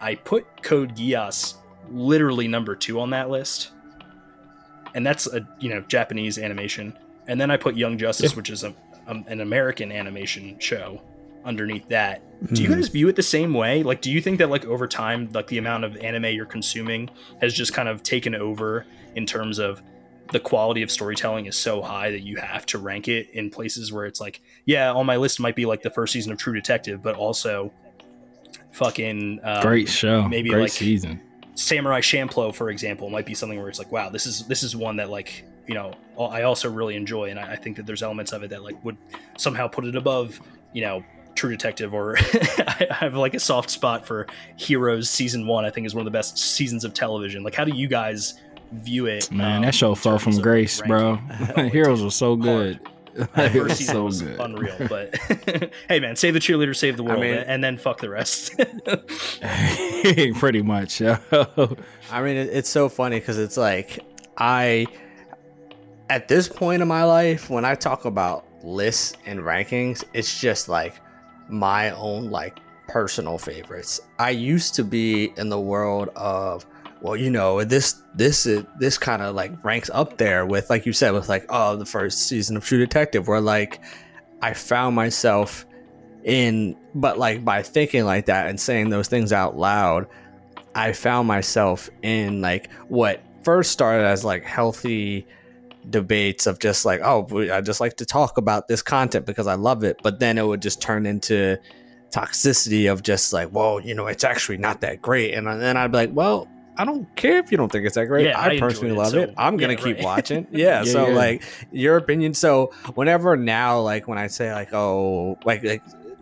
I put Code Geass literally number two on that list, and that's a you know Japanese animation. And then I put Young Justice, which is a, um, an American animation show, underneath that. Do you Mhm. guys view it the same way? Like, do you think that like over time, like the amount of anime you're consuming has just kind of taken over in terms of the quality of storytelling is so high that you have to rank it in places where it's like, yeah, on my list might be like the first season of True Detective, but also fucking um, Great show. maybe Great like- season. Samurai Champloo, for example, might be something where it's like, wow, this is this is one that like you know I also really enjoy, and I, I think that there's elements of it that like would somehow put it above you know True Detective, or I have like a soft spot for Heroes season one. I think is one of the best seasons of television. Like, how do you guys view it? Man, um, that show in fell from grace, bro. Heroes was so good. That first season so was good. unreal, but hey, man, save the cheerleader, save the world, mean- and then fuck the rest. Pretty much. I mean, it's so funny because it's like I, at this point in my life, when I talk about lists and rankings, it's just like my own like personal favorites. I used to be in the world of, well, you know, this this is this kind of like ranks up there with, like you said, with like oh, the first season of True Detective, where like I found myself in, but like by thinking like that and saying those things out loud. I found myself in like what first started as like healthy debates of just like, oh, I just like to talk about this content because I love it. But then it would just turn into toxicity of just like, well, you know, it's actually not that great. And then I'd be like, well, I don't care if you don't think it's that great. Yeah, I I, personally it, love so- it. I'm gonna yeah, keep right. watching. Yeah, Yeah, so like your opinion. So whenever now, like when I say like, oh, like like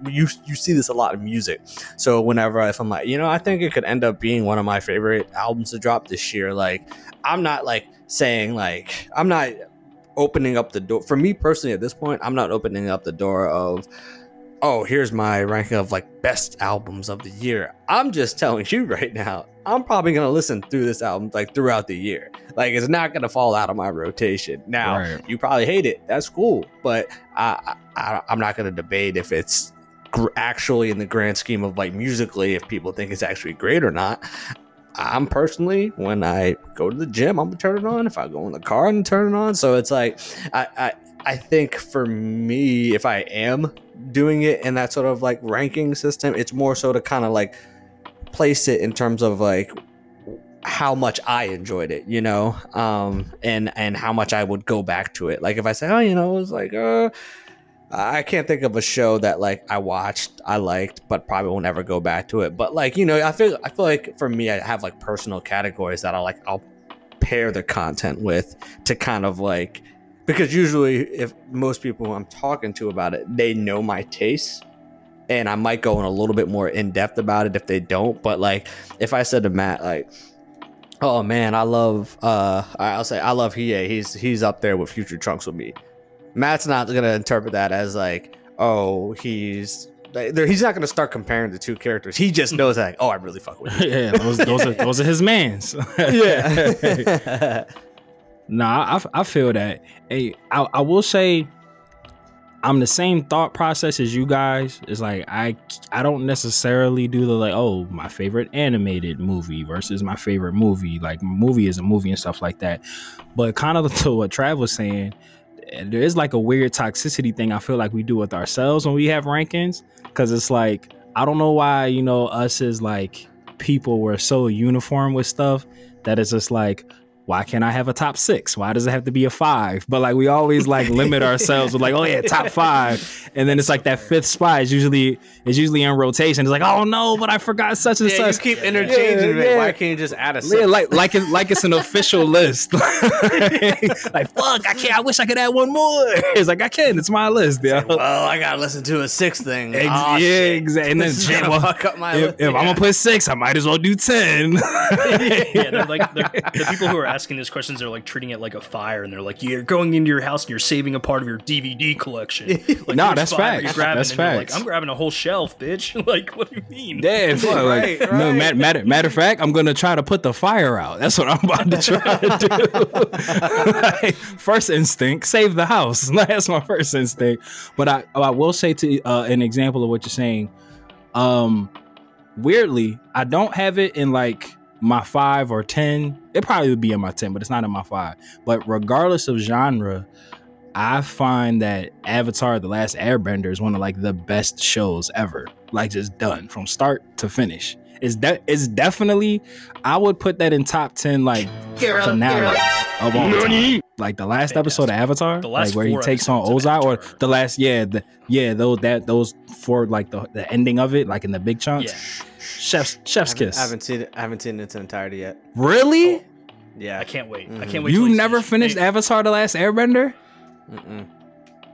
you you see this a lot in music. So whenever if I'm like, you know, I think it could end up being one of my favorite albums to drop this year. Like I'm not like saying like I'm not opening up the door for me personally at this point. I'm not opening up the door of oh, here's my ranking of like best albums of the year. I'm just telling you right now, I'm probably gonna listen through this album like throughout the year. Like it's not gonna fall out of my rotation. Now Right. you probably hate it. That's cool, but I, I I'm not gonna debate if it's gr- actually in the grand scheme of like musically if people think it's actually great or not. I'm personally when I go to the gym, I'm gonna turn it on. If I go in the car, I'm turn it on. So it's like I I, I think for me, if I am doing it in that sort of like ranking system. It's more so to kind of like place it in terms of like how much I enjoyed it, you know, um, and and how much I would go back to it. Like if I say, oh, you know, it was like, uh, I can't think of a show that like I watched, I liked, but probably will never go back to it. But like you know, I feel I feel like for me, I have like personal categories that I like. I'll pair the content with to kind of like because usually if most people I'm talking to about it, they know my tastes and I might go in a little bit more in depth about it if they don't. But like if I said to Matt like Oh man, I love uh I'll say I love Hiei. He's he's up there with Future Trunks with me. Matt's not gonna interpret that as like, oh, he's he's not gonna start comparing the two characters. He just knows that, oh, I really fuck with you. yeah, those, those are those are his mans. yeah. Nah, I, I feel that. Hey, I, I will say I'm the same thought process as you guys. It's like I I don't necessarily do the like oh my favorite animated movie versus my favorite movie. Like movie is a movie and stuff like that. But kind of to what Trav was saying, there is like a weird toxicity thing I feel like we do with ourselves when we have rankings because it's like I don't know why you know us as like people were so uniform with stuff that it's just like why can't I have a top six? Why does it have to be a five? But like we always like limit ourselves with like, oh yeah, top five, and then it's like that fifth spot is usually is usually in rotation. It's like, oh no, but I forgot such and Yeah, you such. keep interchanging Yeah, it. yeah. Why can't you just add a Yeah, like like it's like it's an official list. like fuck, I can't. I wish I could add one more. It's like I can. It's my list. Yeah. well, I gotta listen to a six thing. Ex- Aw, yeah, exactly. And then This shit, well, fuck up my if, list. if I'm gonna put six, I might as well do ten. yeah, they're like they're, the people who are asking these questions they're like treating it like a fire, and they're like, "You're going into your house and you're saving a part of your DVD collection." Like, Nah, that's five are you facts. grabbing? That's and you're facts. Like, I'm grabbing a whole shelf, bitch. like, what do you mean? Yeah, fuck, Right, like, no, matter, matter, matter of fact, I'm gonna try to put the fire out. That's what I'm about to try to do. Like, first instinct, save the house. That's my first instinct. But I, I will say to uh, an example of what you're saying. Um, weirdly, I don't have it in like my five or ten. It probably would be in my ten, but it's not in my five. But regardless of genre, I find that Avatar: The Last Airbender is one of like the best shows ever. Like just done from start to finish. It's de- it's definitely I would put that in top ten like finales of all time. Like the last episode of Avatar, The last like where he takes on Ozai, or the last yeah, the yeah those that those for like the, the ending of it, like in the big chunks. Yeah, Chef's Chef's I kiss. haven't seen it. I haven't seen it its entirety yet. really? Yeah. I can't wait. I Mhm. can't wait. You he's never finished Hey, Avatar: The Last Airbender? Mm-mm.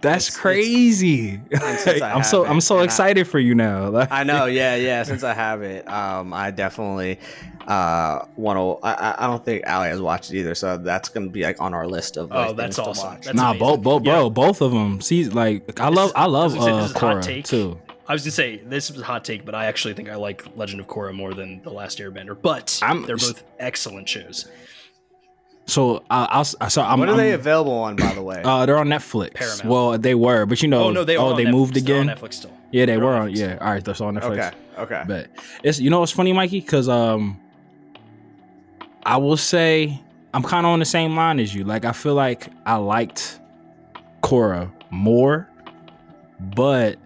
That's It's- it's- crazy. since I I'm so have I'm so and I- excited for you now. Like- I know. Yeah, yeah. Since I have it, um, I definitely uh want to. I, I- I don't think Ali has watched it either, so that's gonna be like on our list of. Like, Oh, that's things to awesome. watch. That's nah, both, both, Yeah. bro, both of them. See, like I love, I love I was gonna say, uh, this is a hot Korra too. I was gonna say this is a hot take, but I actually think I like Legend of Korra more than The Last Airbender. But I'm- they're both excellent shows. So uh, I'll, so I'm. When are they I'm- available on, by the way? Uh, they're on Netflix. Paramount. Well, they were, but you know, Oh no, they oh on they Netflix. moved They're again. on Netflix still. Yeah, they They're were on on. Netflix. Yeah, all right, that's on Netflix. okay. Okay. But it's you know what's funny, Mikey? Because um, I will say I'm kind of on the same line as you. Like I feel like I liked Korra more, but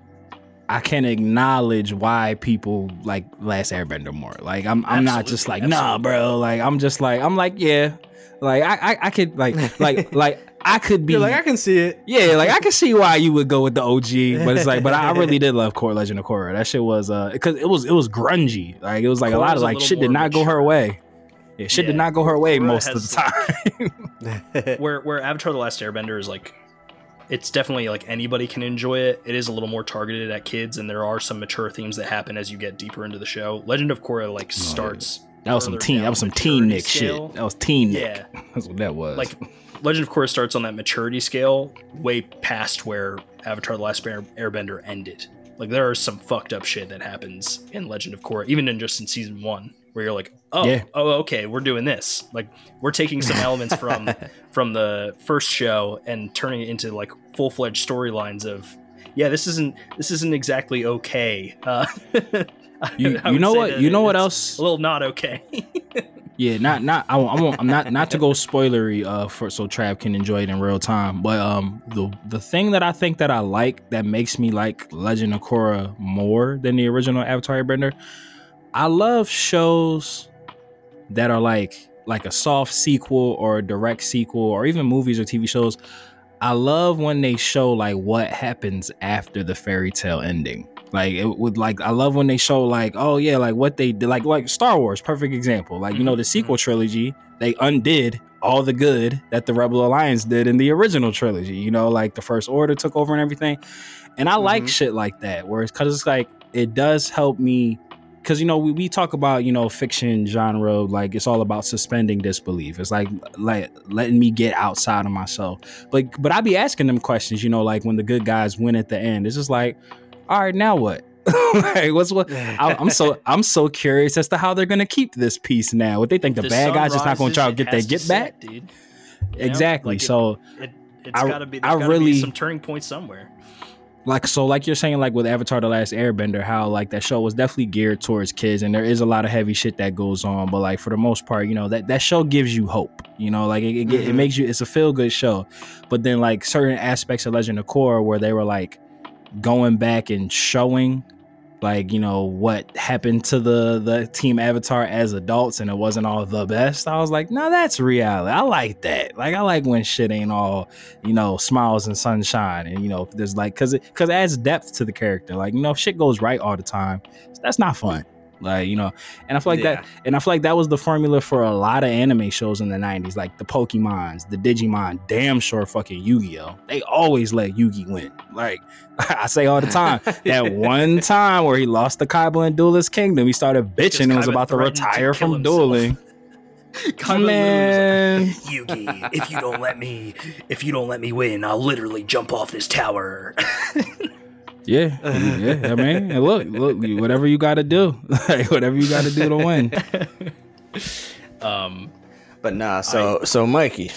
I can acknowledge why people like Last Airbender more. Like I'm I'm not just like Absolutely, nah, bro. Like I'm just like I'm like yeah, like I I, I could like like like I could be You're like I can see it. yeah, like I can see why you would go with the OG, but it's like, but I really did love Core Legend of Korra. That shit was uh, because it was it was grungy. Like it was like a lot of like shit did not go her way. Yeah, shit did not go her way Korra most of the time. where where Avatar: The Last Airbender is like, it's definitely like anybody can enjoy it. It is a little more targeted at kids, and there are some mature themes that happen as you get deeper into the show. Legend of Korra like oh, starts. that was some teen. That was some teen Nick scale. shit. That was teen Nick. Yeah, That's what that was. like Legend of Korra starts on that maturity scale, way past where Avatar: The Last Airbender ended. Like there is some fucked up shit that happens in Legend of Korra, even in just in season one, where you're like, oh, Yeah. oh, okay, we're doing this. Like we're taking some elements from from the first show and turning it into like full fledged storylines of, yeah, this isn't this isn't exactly okay. Uh, You- you know what- you know what else- A little not okay. Yeah, not not I, won't- I won't, I'm not not to go spoilery uh for so Trav can enjoy it in real time. But um the the thing that I think that I like that makes me like Legend of Korra more than the original Avatar Airbender, I love shows that are like like a soft sequel or a direct sequel or even movies or TV shows. I love when they show like what happens after the fairy tale ending. Like it would like I love when they show like oh yeah like what they did like like Star Wars perfect example like you know the sequel trilogy they undid all the good that the Rebel Alliance did in the original trilogy you know like the First Order took over and everything and I like Mhm. shit like that where it's because it's like it does help me because you know we, we talk about you know fiction genre like it's all about suspending disbelief it's like like letting me get outside of myself but but i be asking them questions you know like when the good guys win at the end it's just like all right now what like what's what I, i'm so i'm so curious as to how they're gonna keep this piece now what they think the, bad guys just not gonna try to get to get set, back dude. You know? exactly Like, so it, it's I- gotta be. I really- be some turning point somewhere. Like so like you're saying like with avatar the last airbender how like that show was definitely geared towards kids and there is a lot of heavy shit that goes on but like for the most part you know that that show gives you hope you know like it, it, it Mhm. makes you it's a feel good show but then like certain aspects of legend of korra where they were like going back and showing like you know what happened to the the team avatar as adults and it wasn't all the best i was like no that's reality. I like that. Like i like when shit ain't all you know smiles and sunshine and you know there's like because it because adds depth to the character. Like you know shit goes right all the time that's not fun like you know and i feel like that and i feel like that was the formula for a lot of anime shows in the 90s like the pokemons the digimon damn sure fucking yu-gi-oh. They always let yugi win. Like i say all the time that one time where he lost the kaiba and duelist kingdom he started bitching and was about to threatened to retire from himself. dueling. Kaiba man. literally was like, Yugi, if you don't let me, if you don't let me win, I'll literally jump off this tower. Yeah, yeah. I mean, and look, look, whatever you got to do, like, whatever you got to do to win. um, But nah, so so Mikey,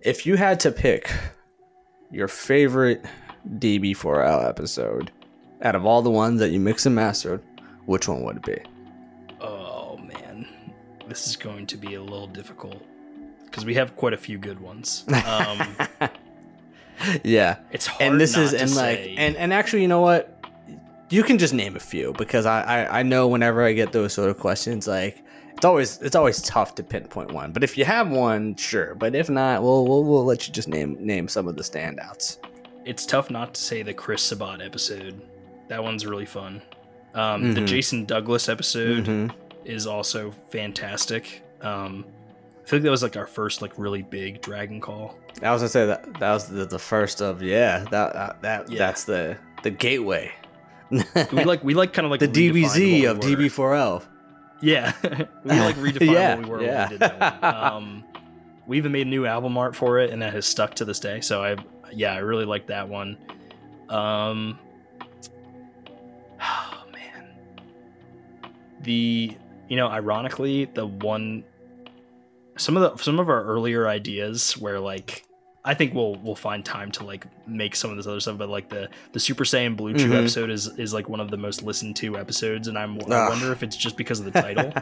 if you had to pick your favorite DB4L episode out of all the ones that you mix and mastered, which one would it be? oh man, this is going to be a little difficult because we have quite a few good ones. Um, Yeah. it's hard. And this is to and like say. and and actually you know what? You can just name a few because I, I I know whenever I get those sort of questions like it's always it's always tough to pinpoint one. But if you have one, sure. But if not, we'll we'll, we'll let you just name name some of the standouts. it's tough not to say the Chris Sabat episode. That one's really fun. Um, The Mhm. Jason Douglas episode Mhm. is also fantastic. Um, I feel like that was like our first like really big Dragon Call. I was gonna say that that was the, the first of yeah that uh, that Yeah. that's the the gateway. We like we like kind of like the DBZ of we. DB4L. Yeah, we like redefined Yeah, what we were yeah. when we did that one. Um, we even made a new album art for it, and that has stuck to this day. So I, yeah, I really like that one. Um, oh man, the you know, ironically, the one, some of the some of our earlier ideas where like. I think we'll we'll find time to like make some of this other stuff, but like the the Super Saiyan Blue Chew Mhm. episode is is like one of the most listened to episodes, and I'm I wonder if it's just because of the title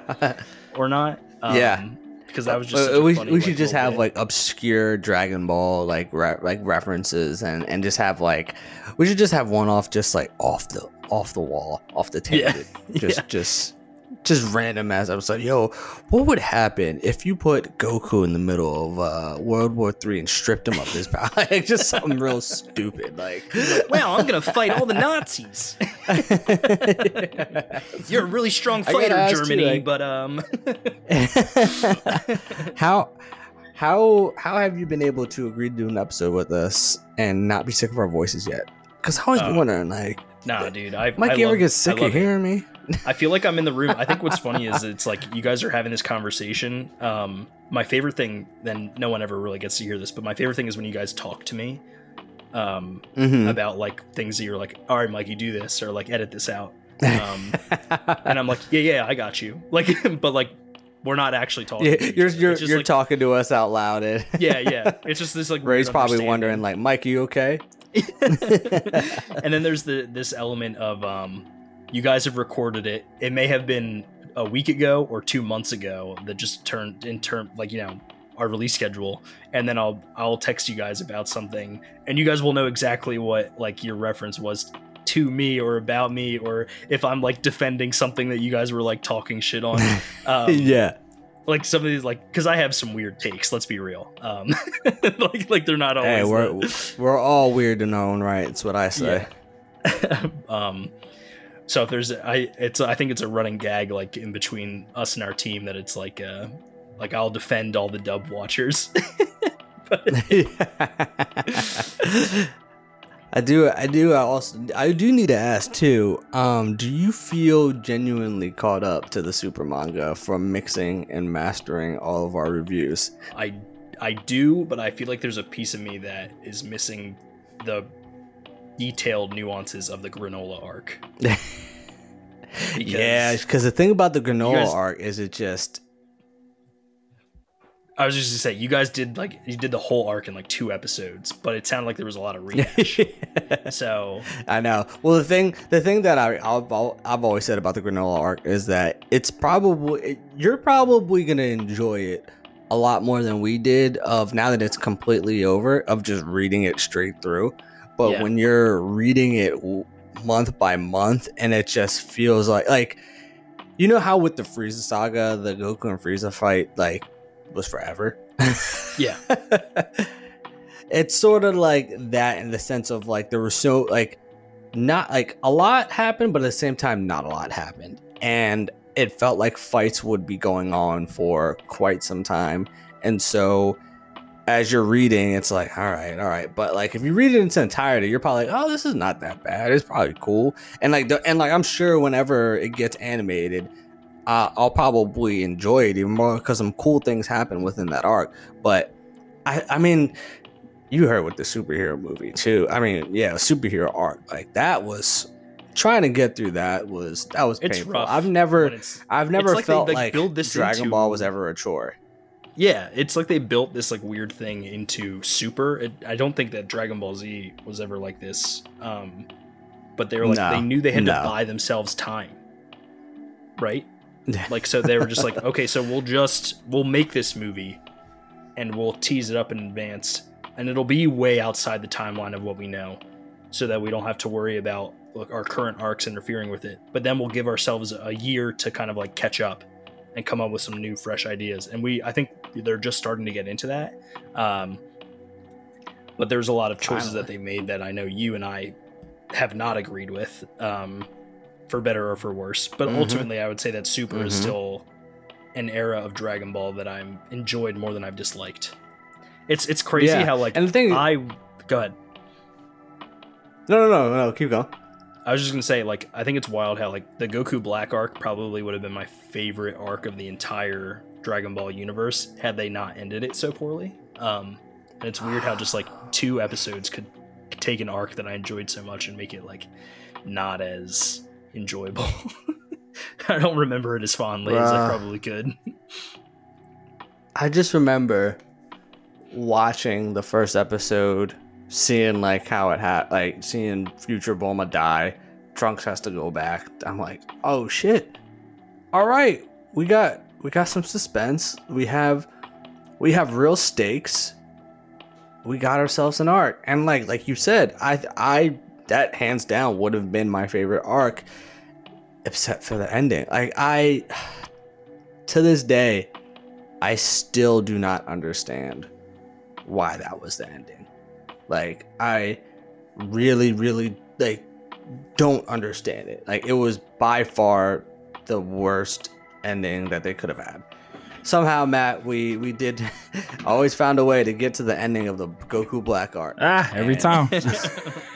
or not. Yeah. because that was just Uh, a we, funny, we like, should just have bit. like obscure Dragon Ball like re- like references and and just have like we should just have one off just like off the off the wall off the Yeah. tangent just Yeah. just just random ass episode. Yo, what would happen if you put Goku in the middle of uh, World War Three and stripped him of his power? like just something real stupid. Like, well, I'm gonna fight all the Nazis. You're a really strong fighter, ask you, Germany, like- but um, how how how have you been able to agree to do an episode with us and not be sick of our voices yet? Because I was Uh, wondering, like, nah, dude. I Mike, I ever love- get I sick of it. hearing me? I feel like I'm in the room. I think what's funny is it's like you guys are having this conversation. Um, my favorite thing, then no one ever really gets to hear this, but my favorite thing is when you guys talk to me um, Mm-hmm. about like things that you're like, all right, Mike, you do this, or like edit this out. Um, and I'm like, yeah, yeah, I got you. Like, but like, we're not actually talking. Yeah, to you're you're, you're like- talking to us out loud. And Yeah, yeah. It's just this like. Ray's probably wondering, like, Mike, you okay? and then there's the this element of um, you guys have recorded it. It may have been a week ago or two months ago that just turned in term like you know our release schedule and then i'll i'll text you guys about something and you guys will know exactly what like your reference was to me or about me or if i'm like defending something that you guys were like talking shit on um, yeah. like some of these like because i have some weird takes let's be real um like like they're not always Hey, we're the- we're all weird in our own right. It's what I say. um so if there's i it's i think it's a running gag like in between us and our team that it's like uh like i'll defend all the dub watchers but I do. I do. I also. I do need to ask too. Um, do you feel genuinely caught up to the super manga from mixing and mastering all of our reviews? i i do but i feel like there's a piece of me that is missing the detailed nuances of the Granolah arc yeah, because the thing about the Granolah guys- arc is it just I was just gonna say, you guys did like you did the whole arc in like two episodes, but it sounded like there was a lot of rehash. so I know. Well, the thing, the thing that I, I've, I've always said about the Granolah arc is that it's probably you're probably gonna enjoy it a lot more than we did. Of now that it's completely over, of just reading it straight through. But Yeah. when you're reading it month by month, and it just feels like like you know how with the Frieza saga, the Goku and Frieza fight like was forever. yeah, it's sort of like that in the sense of like there was so like not like a lot happened but at the same time not a lot happened and it felt like fights would be going on for quite some time and so as you're reading it's like all right all right but like if you read it in its entirety you're probably like oh this is not that bad it's probably cool and like the, and like i'm sure whenever it gets animated uh, i'll probably enjoy it even more because some cool things happen within that arc but i i mean you heard with the superhero movie too. I mean, yeah, superhero arc like that was trying to get through. That was that was It's painful. rough I've never, I've never felt like, like, build this Dragon into- Ball was ever a chore. Yeah, it's like they built this like weird thing into Super. It, I don't think that Dragon Ball Z was ever like this. Um, but they were like No, they knew they had no. to buy themselves time, right? like so they were just like okay so we'll just we'll make this movie and we'll tease it up in advance and it'll be way outside the timeline of what we know so that we don't have to worry about like, our current arcs interfering with it but then we'll give ourselves a year to kind of like catch up and come up with some new fresh ideas and we i think they're just starting to get into that um, but there's a lot of choices Finally. that they made that i know you and i have not agreed with um, for better or for worse but Mhm. ultimately i would say that super is Mhm. still an era of dragon ball that i'm enjoyed more than i've disliked it's it's crazy Yeah, how like and the thing- i go ahead No, no, no, no. Keep going. I was just gonna say, like, I think it's wild how like the Goku Black arc probably would have been my favorite arc of the entire Dragon Ball universe had they not ended it so poorly. Um, and it's weird how just like two episodes could take an arc that I enjoyed so much and make it like not as enjoyable. I don't remember it as fondly as I probably could. I just remember watching the first episode, seeing like how it had, like seeing future Bulma die. Trunks has to go back. I'm like, oh shit! All right, we got we got some suspense. We have we have real stakes. We got ourselves an arc, and like like you said, I I that hands down would have been my favorite arc, except for the ending. Like I, to this day, I still do not understand why that was the ending. Like I really, really like don't understand it. Like it was by far the worst ending that they could have had. Somehow, Matt, we we did always found a way to get to the ending of the Goku Black arc. Ah, every time.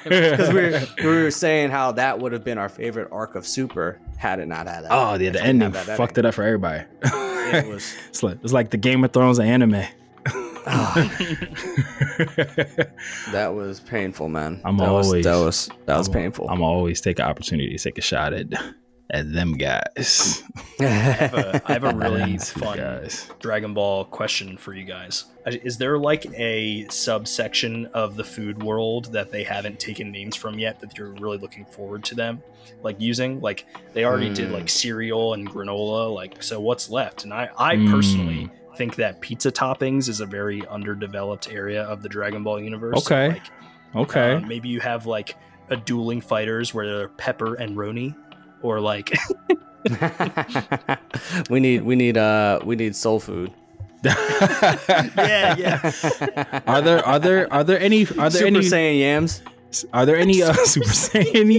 Because we, were- we were saying how that would have been our favorite arc of Super had it not had that. oh, yeah, the ending fucked it up for everybody. It was it's, like, it's like the Game of Thrones of anime. that was painful, man. I'm that was, always- that was that was I'm- painful. I'm always take an opportunity to take a shot at at them guys. I have a, I have a really fun guys. Dragon Ball question for you guys. Is there like a subsection of the food world that they haven't taken names from yet that you're really looking forward to them like using? Like they already did Hmm. like cereal and granola, like so what's left? And I I Mm. personally think that pizza toppings is a very underdeveloped area of the Dragon Ball universe. Okay. Like, Okay. uh, maybe you have like a dueling fighters where they're Pepper and Roni, or like we need we need uh we need soul food. yeah yeah are there are there are there any are there Super any Saiyan yams. Are there any uh, Super Saiyan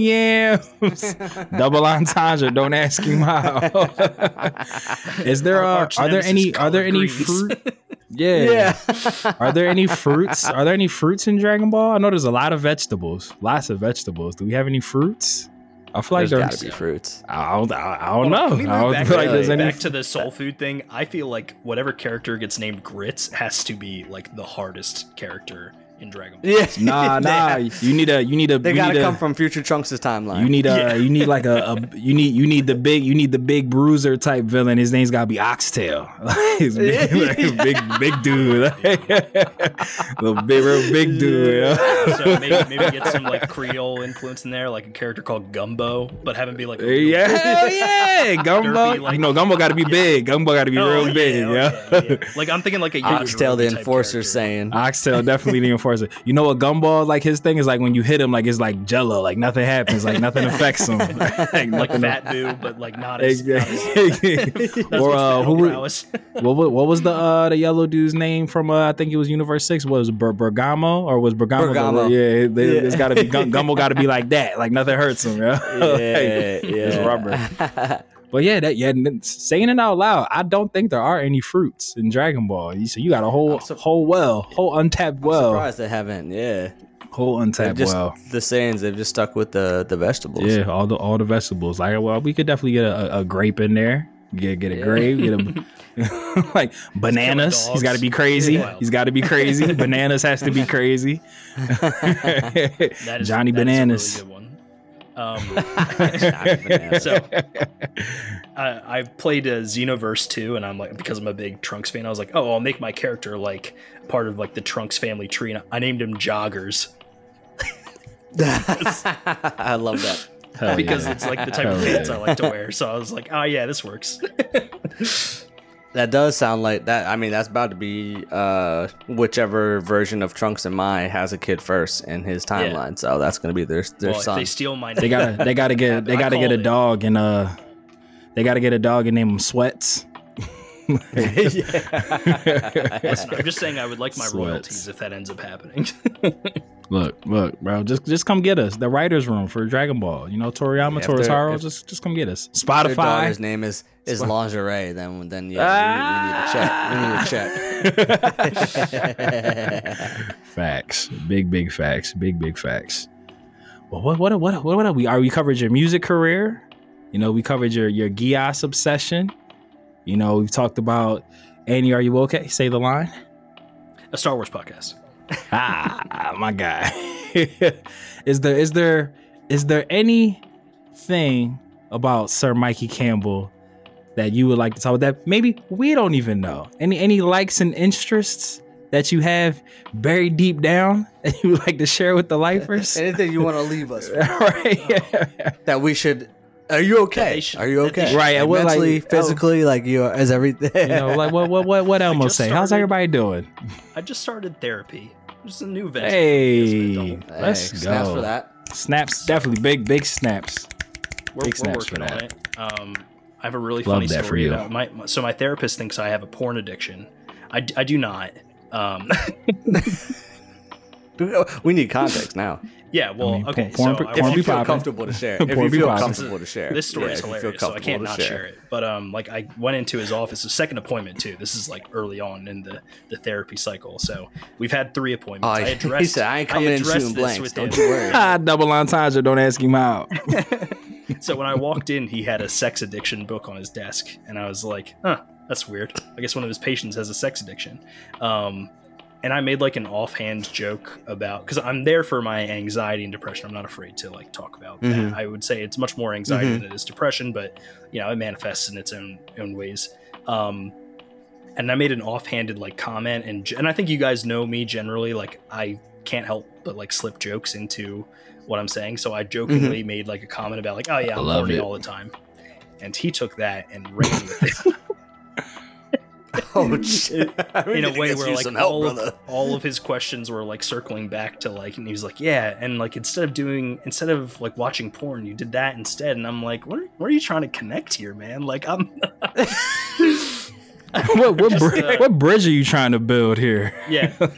yams? Double entendre. Don't ask him how. Is there uh, are there any are there any greens. fruit? Yeah. yeah. Are there any fruits? Are there any fruits in Dragon Ball? I know there's a lot of vegetables. Lots of vegetables. Do we have any fruits? I feel like There's there's. gotta be fruits. I don't, I, I don't Hold on, know. I don't back, feel like to, there's any. back to the soul food thing? I feel like whatever character gets named Grits has to be like the hardest character in Dragon Ball. Yeah. Nah, nah. You need a. You need a. They you gotta need a- come from Future Trunks' timeline. You need a Yeah. you need like a, a you need you need the big you need the big bruiser type villain. His name's gotta be Oxtail. He's big, like, big big dude. the big real big dude. Yeah. so maybe, maybe get some like Creole influence in there, like a character called Gumbo, but have him be like a Yeah, hell yeah, Gumbo. Derpy, like- you know, Gumbo got to be big. Gumbo got to be Oh, real yeah, big. oh, Yeah. yeah, yeah. Like I'm thinking like a Oxtail, the enforcer, character. saying. Oxtail definitely the enforcer. You know what Gumball like his thing is like when you hit him like it's like Jello, like nothing happens, like nothing affects him, like, like nothing. Fat Boo, but like not as, not Exactly. or uh, who were- prowess. what, what was the uh the yellow dude's name from uh I think it was Universe Six? Was Ber- Bergamo or was Bergamo? the- yeah, they, Yeah. it's got to be Gum- Gumbo. Got to be like that, like nothing hurts him. Yeah, Yeah, Like, yeah. it's rubber. But yeah, that yeah, saying it out loud, I don't think there are any fruits in Dragon Ball. You so you got a whole I'm whole well, whole untapped I'm well, surprised they haven't. Yeah. whole untapped just well. the Saiyans. They've just stuck with the the vegetables. Yeah, all the all the vegetables. Like, well, we could definitely get a, a, a grape in there. Get get a Yeah. grape. Get a like bananas. He's got to be crazy. Yeah. He's got to be crazy. bananas has to be crazy. That is, Johnny that is a Bananas. really good one. Um, so I, I played a Xenoverse 2 and I'm like because I'm a big Trunks fan I was like oh I'll make my character like part of like the Trunks family tree and I named him Joggers I love that. Hell because yeah. it's like the type of pants yeah. I like to wear so I was like oh yeah this works That does sound like that. I mean, that's about to be uh, whichever version of Trunks and Mai has a kid first in his timeline. So that's going to be their their well if son. they steal my They gotta they gotta get they gotta get a it. dog and uh they gotta get a dog and name him Sweats. Listen, I'm just saying I would like my Sweats. royalties if that ends up happening Look, look, bro, just just come get us. The writers' room for Dragon Ball. You know, Toriyama, if they're- Toyotaro, just just come get us. If their Spotify. daughter's name is is lingerie. Then then yeah, we, we need a ah! check. We need a check. Facts. Big, big facts. Big, big facts. Well, what, what, what, what, what are we? Are we covered your music career? You know, we covered your your Geass obsession. You know, we've talked about Ani. Are you okay? Say the line. a Star Wars podcast ah, my guy. is there is there is there anything about Sir Mikey Campbell that you would like to talk about that maybe we don't even know? Any any likes and interests that you have buried deep down that you would like to share with the lifers? Anything you want to leave us with right. that we should. Are you okay? should- Are you okay? Right, Like, well, like- mentally, physically, like you are, is everything. you know, like what what what what Elmo just say? How's everybody doing? I just started therapy just a new venture Hey, As an adult. let's Hey, go. snaps for that. Snaps, definitely big, big snaps. we're, Big we're snaps for working on that. it. Um, I have a really Love funny that for story you. about my, my- So my therapist thinks I have a porn addiction. I, I do not. Um, We need context now. Yeah, well, mean, okay. porn- so porn I If you feel poppin'. comfortable to share, if you feel comfortable to share, this story Yeah, is if you feel hilarious, so I can't not share. it. But um, like I went into his office, a second appointment too. This is like early on in the the therapy cycle. So we've had three appointments. Oh, I he addressed. said, "I ain't coming in addressed shooting blanks. with Don't you worry." Ah, double entendre. Don't ask him out. So when I walked in, he had a sex addiction book on his desk, and I was like, "Huh, that's weird. I guess one of his patients has a sex addiction." Um, and I made like an offhand joke about because I'm there for my anxiety and depression. I'm not afraid to like talk about Mhm. that. I would say it's much more anxiety Mhm. than it is depression, but you know it manifests in its own own ways. Um, and I made an offhanded like comment, and and I think you guys know me generally. Like I can't help but like slip jokes into what I'm saying. So I jokingly made like a comment about like, oh yeah, I'm horny all the time, and he took that and ran with it. Oh in a way where like all, of, all of his questions were like circling back to like and he was like yeah and like instead of doing instead of like watching porn you did that instead and i'm like what are, what are you trying to connect here man like i'm what what, Just, bri- uh, what bridge are you trying to build here? yeah You're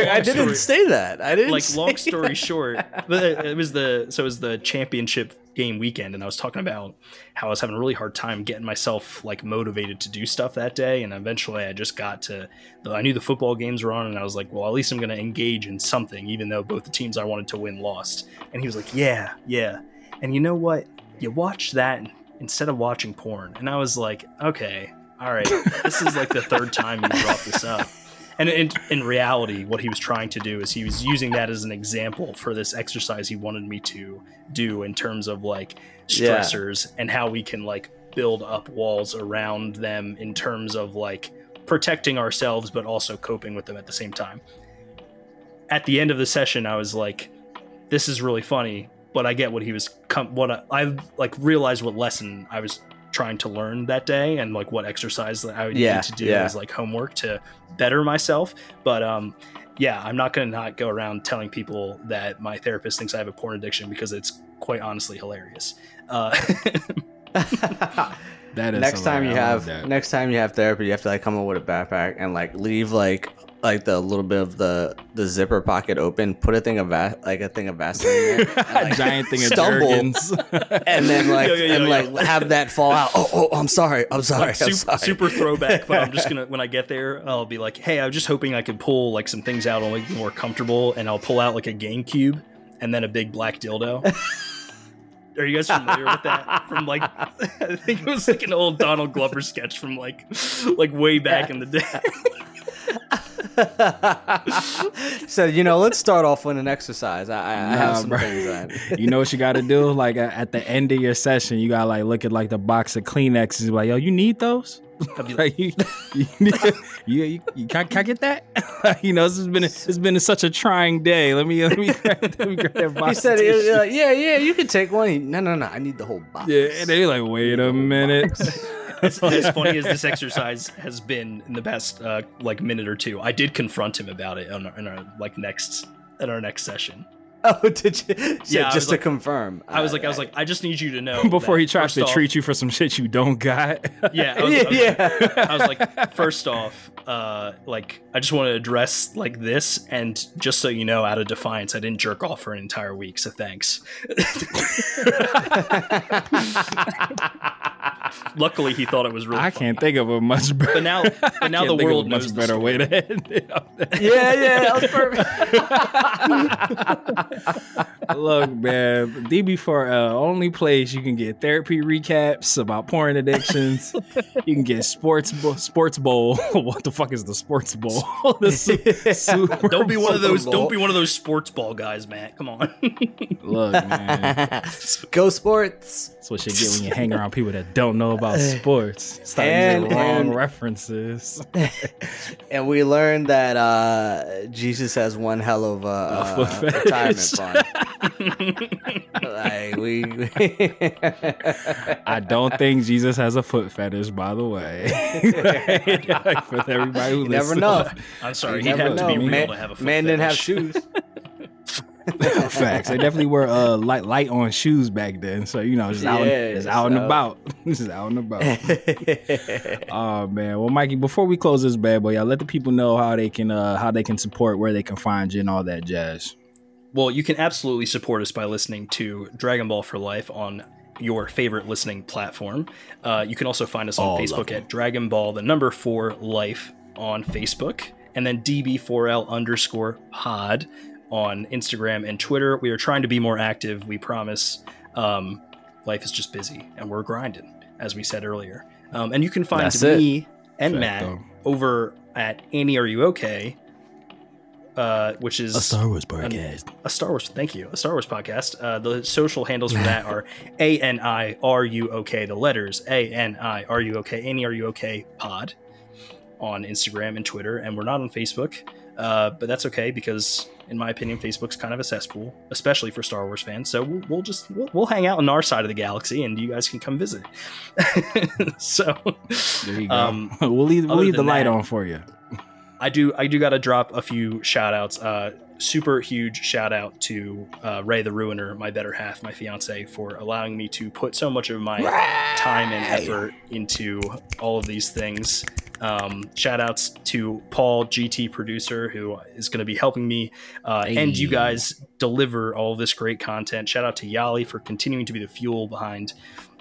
like, I didn't story- say that. I didn't. like say long story short but it it was the so it was the championship game weekend and i was talking about how i was having a really hard time getting myself like motivated to do stuff that day and eventually i just got to i knew the football games were on and i was like well at least i'm going to engage in something even though both the teams i wanted to win lost. And he was like yeah yeah. And you know what? You watch that instead of watching porn. And i was like okay all right. This is like the third time you brought this up and in, in reality, what he was trying to do is he was using that as an example for this exercise he wanted me to do in terms of like Yeah. stressors and how we can like build up walls around them in terms of like protecting ourselves but also coping with them at the same time. At the end of the session, I was like, "This is really funny," but I get what he was com- what I, I like realized what lesson I was trying to learn that day and like what exercise that I would Yeah, need to do yeah. as like homework to better myself. But um, yeah, I'm not gonna not go around telling people that my therapist thinks I have a porn addiction because it's quite honestly hilarious. Uh, That is next time you. I have next time you have therapy, you have to like come up with a backpack and like leave like like the little bit of the the zipper pocket open. Put a thing of va- like a thing of Vaseline in there, and, a like, giant thing of stumble. Jergens. and then like Yo, yo, yo, and yo. like have that fall out. Oh, oh, I'm sorry. I'm sorry. like, I'm super, sorry. super throwback, but I'm just gonna when I get there, I'll be like, hey, I was just hoping I could pull like some things out and make me more comfortable, and I'll pull out like a GameCube and then a big black dildo. Are you guys familiar with that? From like, I think it was like an old Donald Glover sketch from like, like way back in the day. so you know, let's start off with an exercise. I, I, I have some bro. things. I, you know what you got to do? Like at at the end of your session, you got to like look at like the box of Kleenexes. and be Like, yo, you need those? I'd be like, Like, you, you, you, you, you can, can I get that? you know, this has been it's been such a trying day. Let me let me grab, let me grab that box. he said, tissue. like, "Yeah, yeah, you can take one." He, no, no, no. I need the whole box. yeah, and they're like, wait a minute. as, as funny as this exercise has been in the past uh, like minute or two, I did confront him about it on our, in our like next in our next session. Oh, did you? Yeah, Yeah, just to like- confirm. I was like, I was like, I just need you to know Before he tries to off- treat you for some shit you don't got. Yeah, I was, yeah, I was yeah. I was like, first off, uh, like I just want to address like this, and just so you know, out of defiance, I didn't jerk off for an entire week, so thanks. Luckily, he thought it was really. I funny. can't think of a much better. But now, but now the can't think of world a knows much the better story. way to end it. yeah, yeah, that was perfect. Look, man, DB4 uh, only place you can get therapy recaps about porn addictions. you can get sports bo- sports bowl. what the fuck is the sports bowl? the su- Super Don't be one of those. Bowl. Don't be one of those sports ball guys, man. Come on. Look, man, Go sports. that's what you get when you hang around people that don't know about sports. Start And- using wrong and- references. And we learned that uh, Jesus has one hell of a, uh, foot retirement fund. Like we, I don't think Jesus has a foot fetish, by the way. Like, for everybody who You never know. I'm sorry. You He'd never have to be know. real Man, to have a foot man didn't have shoes. Facts. They definitely were uh, light light on shoes back then. So you know, just out, Yeah, just out and so- about, just out and about. oh man. Well, Mikey, before we close this bad boy, y'all let the people know how they can uh, how they can support, where they can find you, and all that jazz. Well, you can absolutely support us by listening to Dragon Ball for Life on your favorite listening platform. Uh, you can also find us on All Facebook at Dragon Ball, the number four life on Facebook, and then DB4L underscore pod on Instagram and Twitter. We are trying to be more active, we promise. Um, life is just busy and we're grinding, as we said earlier. Um, and you can find That's me and Fact, Matt though. over at Ani Are You Okay uh, which is A Star Wars podcast. a Star Wars. Thank you, a Star Wars podcast. Uh, the social handles for that are A N I R U O K. The letters A N I R U O K. Ani R U O K pod on Instagram and Twitter, and we're not on Facebook. Uh, but that's okay because, in my opinion, Facebook's kind of a cesspool, especially for Star Wars fans. So we'll, we'll just we'll, we'll hang out on our side of the galaxy, and you guys can come visit. so There you go. Um, we'll leave, we'll leave the light that- on for you. I do I do got to drop a few shout outs. Uh, super huge shout out to uh, Ray the Ruiner, my better half, my fiance, for allowing me to put so much of my time and effort into all of these things. Um, shout outs to Paul, GT producer, who is going to be helping me uh, and you guys deliver all this great content. Shout out to Yali for continuing to be the fuel behind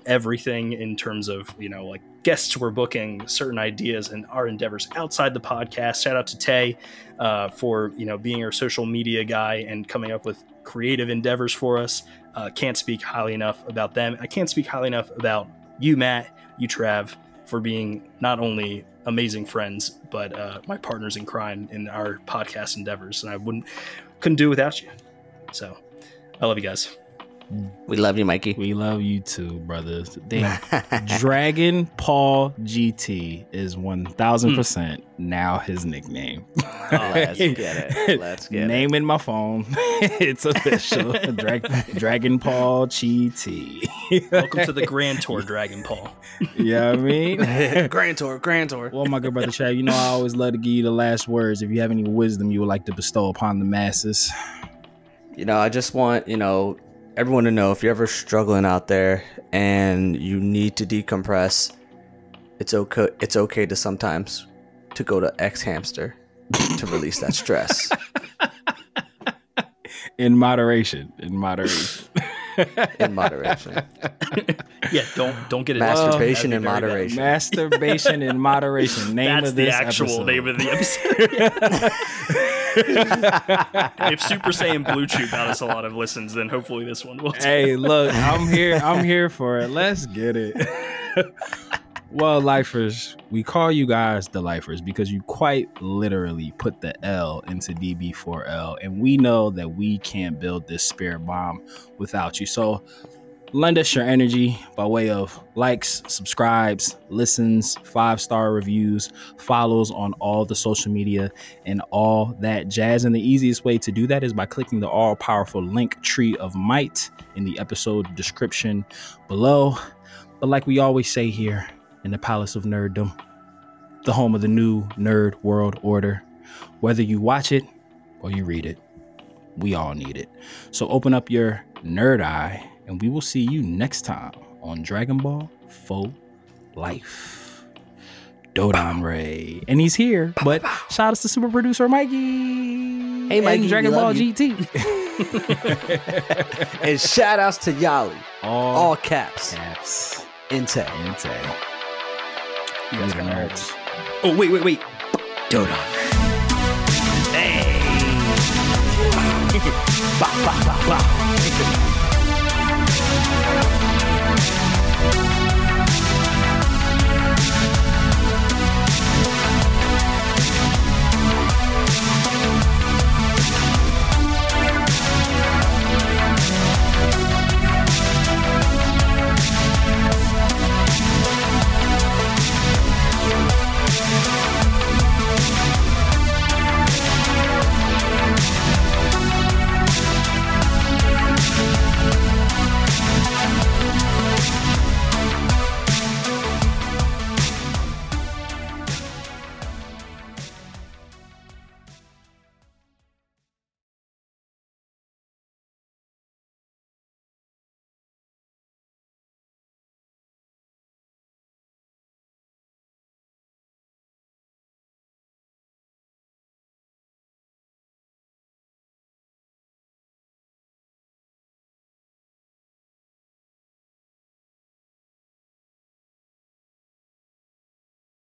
everything in terms of you know like guests we're booking certain ideas and our endeavors outside the podcast. Shout out to tay uh, for you know being our social media guy and coming up with creative endeavors for us. Uh, can't speak highly enough about them. I can't speak highly enough about you matt you trav for being not only amazing friends but uh, my partners in crime in our podcast endeavors and i wouldn't couldn't do it without you. So i love you guys We love you, Mikey. We love you too, brothers. Damn. Dragon Paul GT is 1000% hmm. now his nickname. Oh, let's get it. Let's get it. Name in my phone. it's official. Drag- Dragon Paul GT. welcome to the grand tour dragon paul yeah, I mean. Grand tour, grand tour. Well, my good brother Chad, you know I always love to give you the last words. If you have any wisdom you would like to bestow upon the masses. you know, I just want, you know, everyone to know if you're ever struggling out there and you need to decompress, it's okay it's okay to sometimes to go to xHamster to release that stress. In moderation. In moderation. in moderation. yeah don't don't get it Masturbation That'd in be very bad. moderation. Masturbation in moderation. Name That's of the actual episode. name of the episode. If Super Saiyan Blue Chew got us a lot of listens, then hopefully this one will. too. hey, look, I'm here. I'm here for it. Let's get it. well, lifers, we call you guys the lifers because you quite literally put the L into DB4L, and we know that we can't build this spirit bomb without you. So lend us your energy by way of likes, subscribes, listens, five star reviews, follows on all the social media, and all that jazz. And the easiest way to do that is by clicking the all powerful link tree of might in the episode description below. But like we always say here in the Palace of Nerddom, the home of the new nerd world order, whether you watch it or you read it, we all need it. So open up your nerd eye, and we will see you next time on Dragon Ball Faux Life. Dodon Ray. And he's here, but shout outs to super producer Mikey. Hey, Mikey, And Dragon Ball you. GT. and shout outs to Yali. All, All caps. caps. Inte. Inte. You guys all nerds. Oh wait, wait, wait. Dodon. Bah, bah, bah, bah. Bye.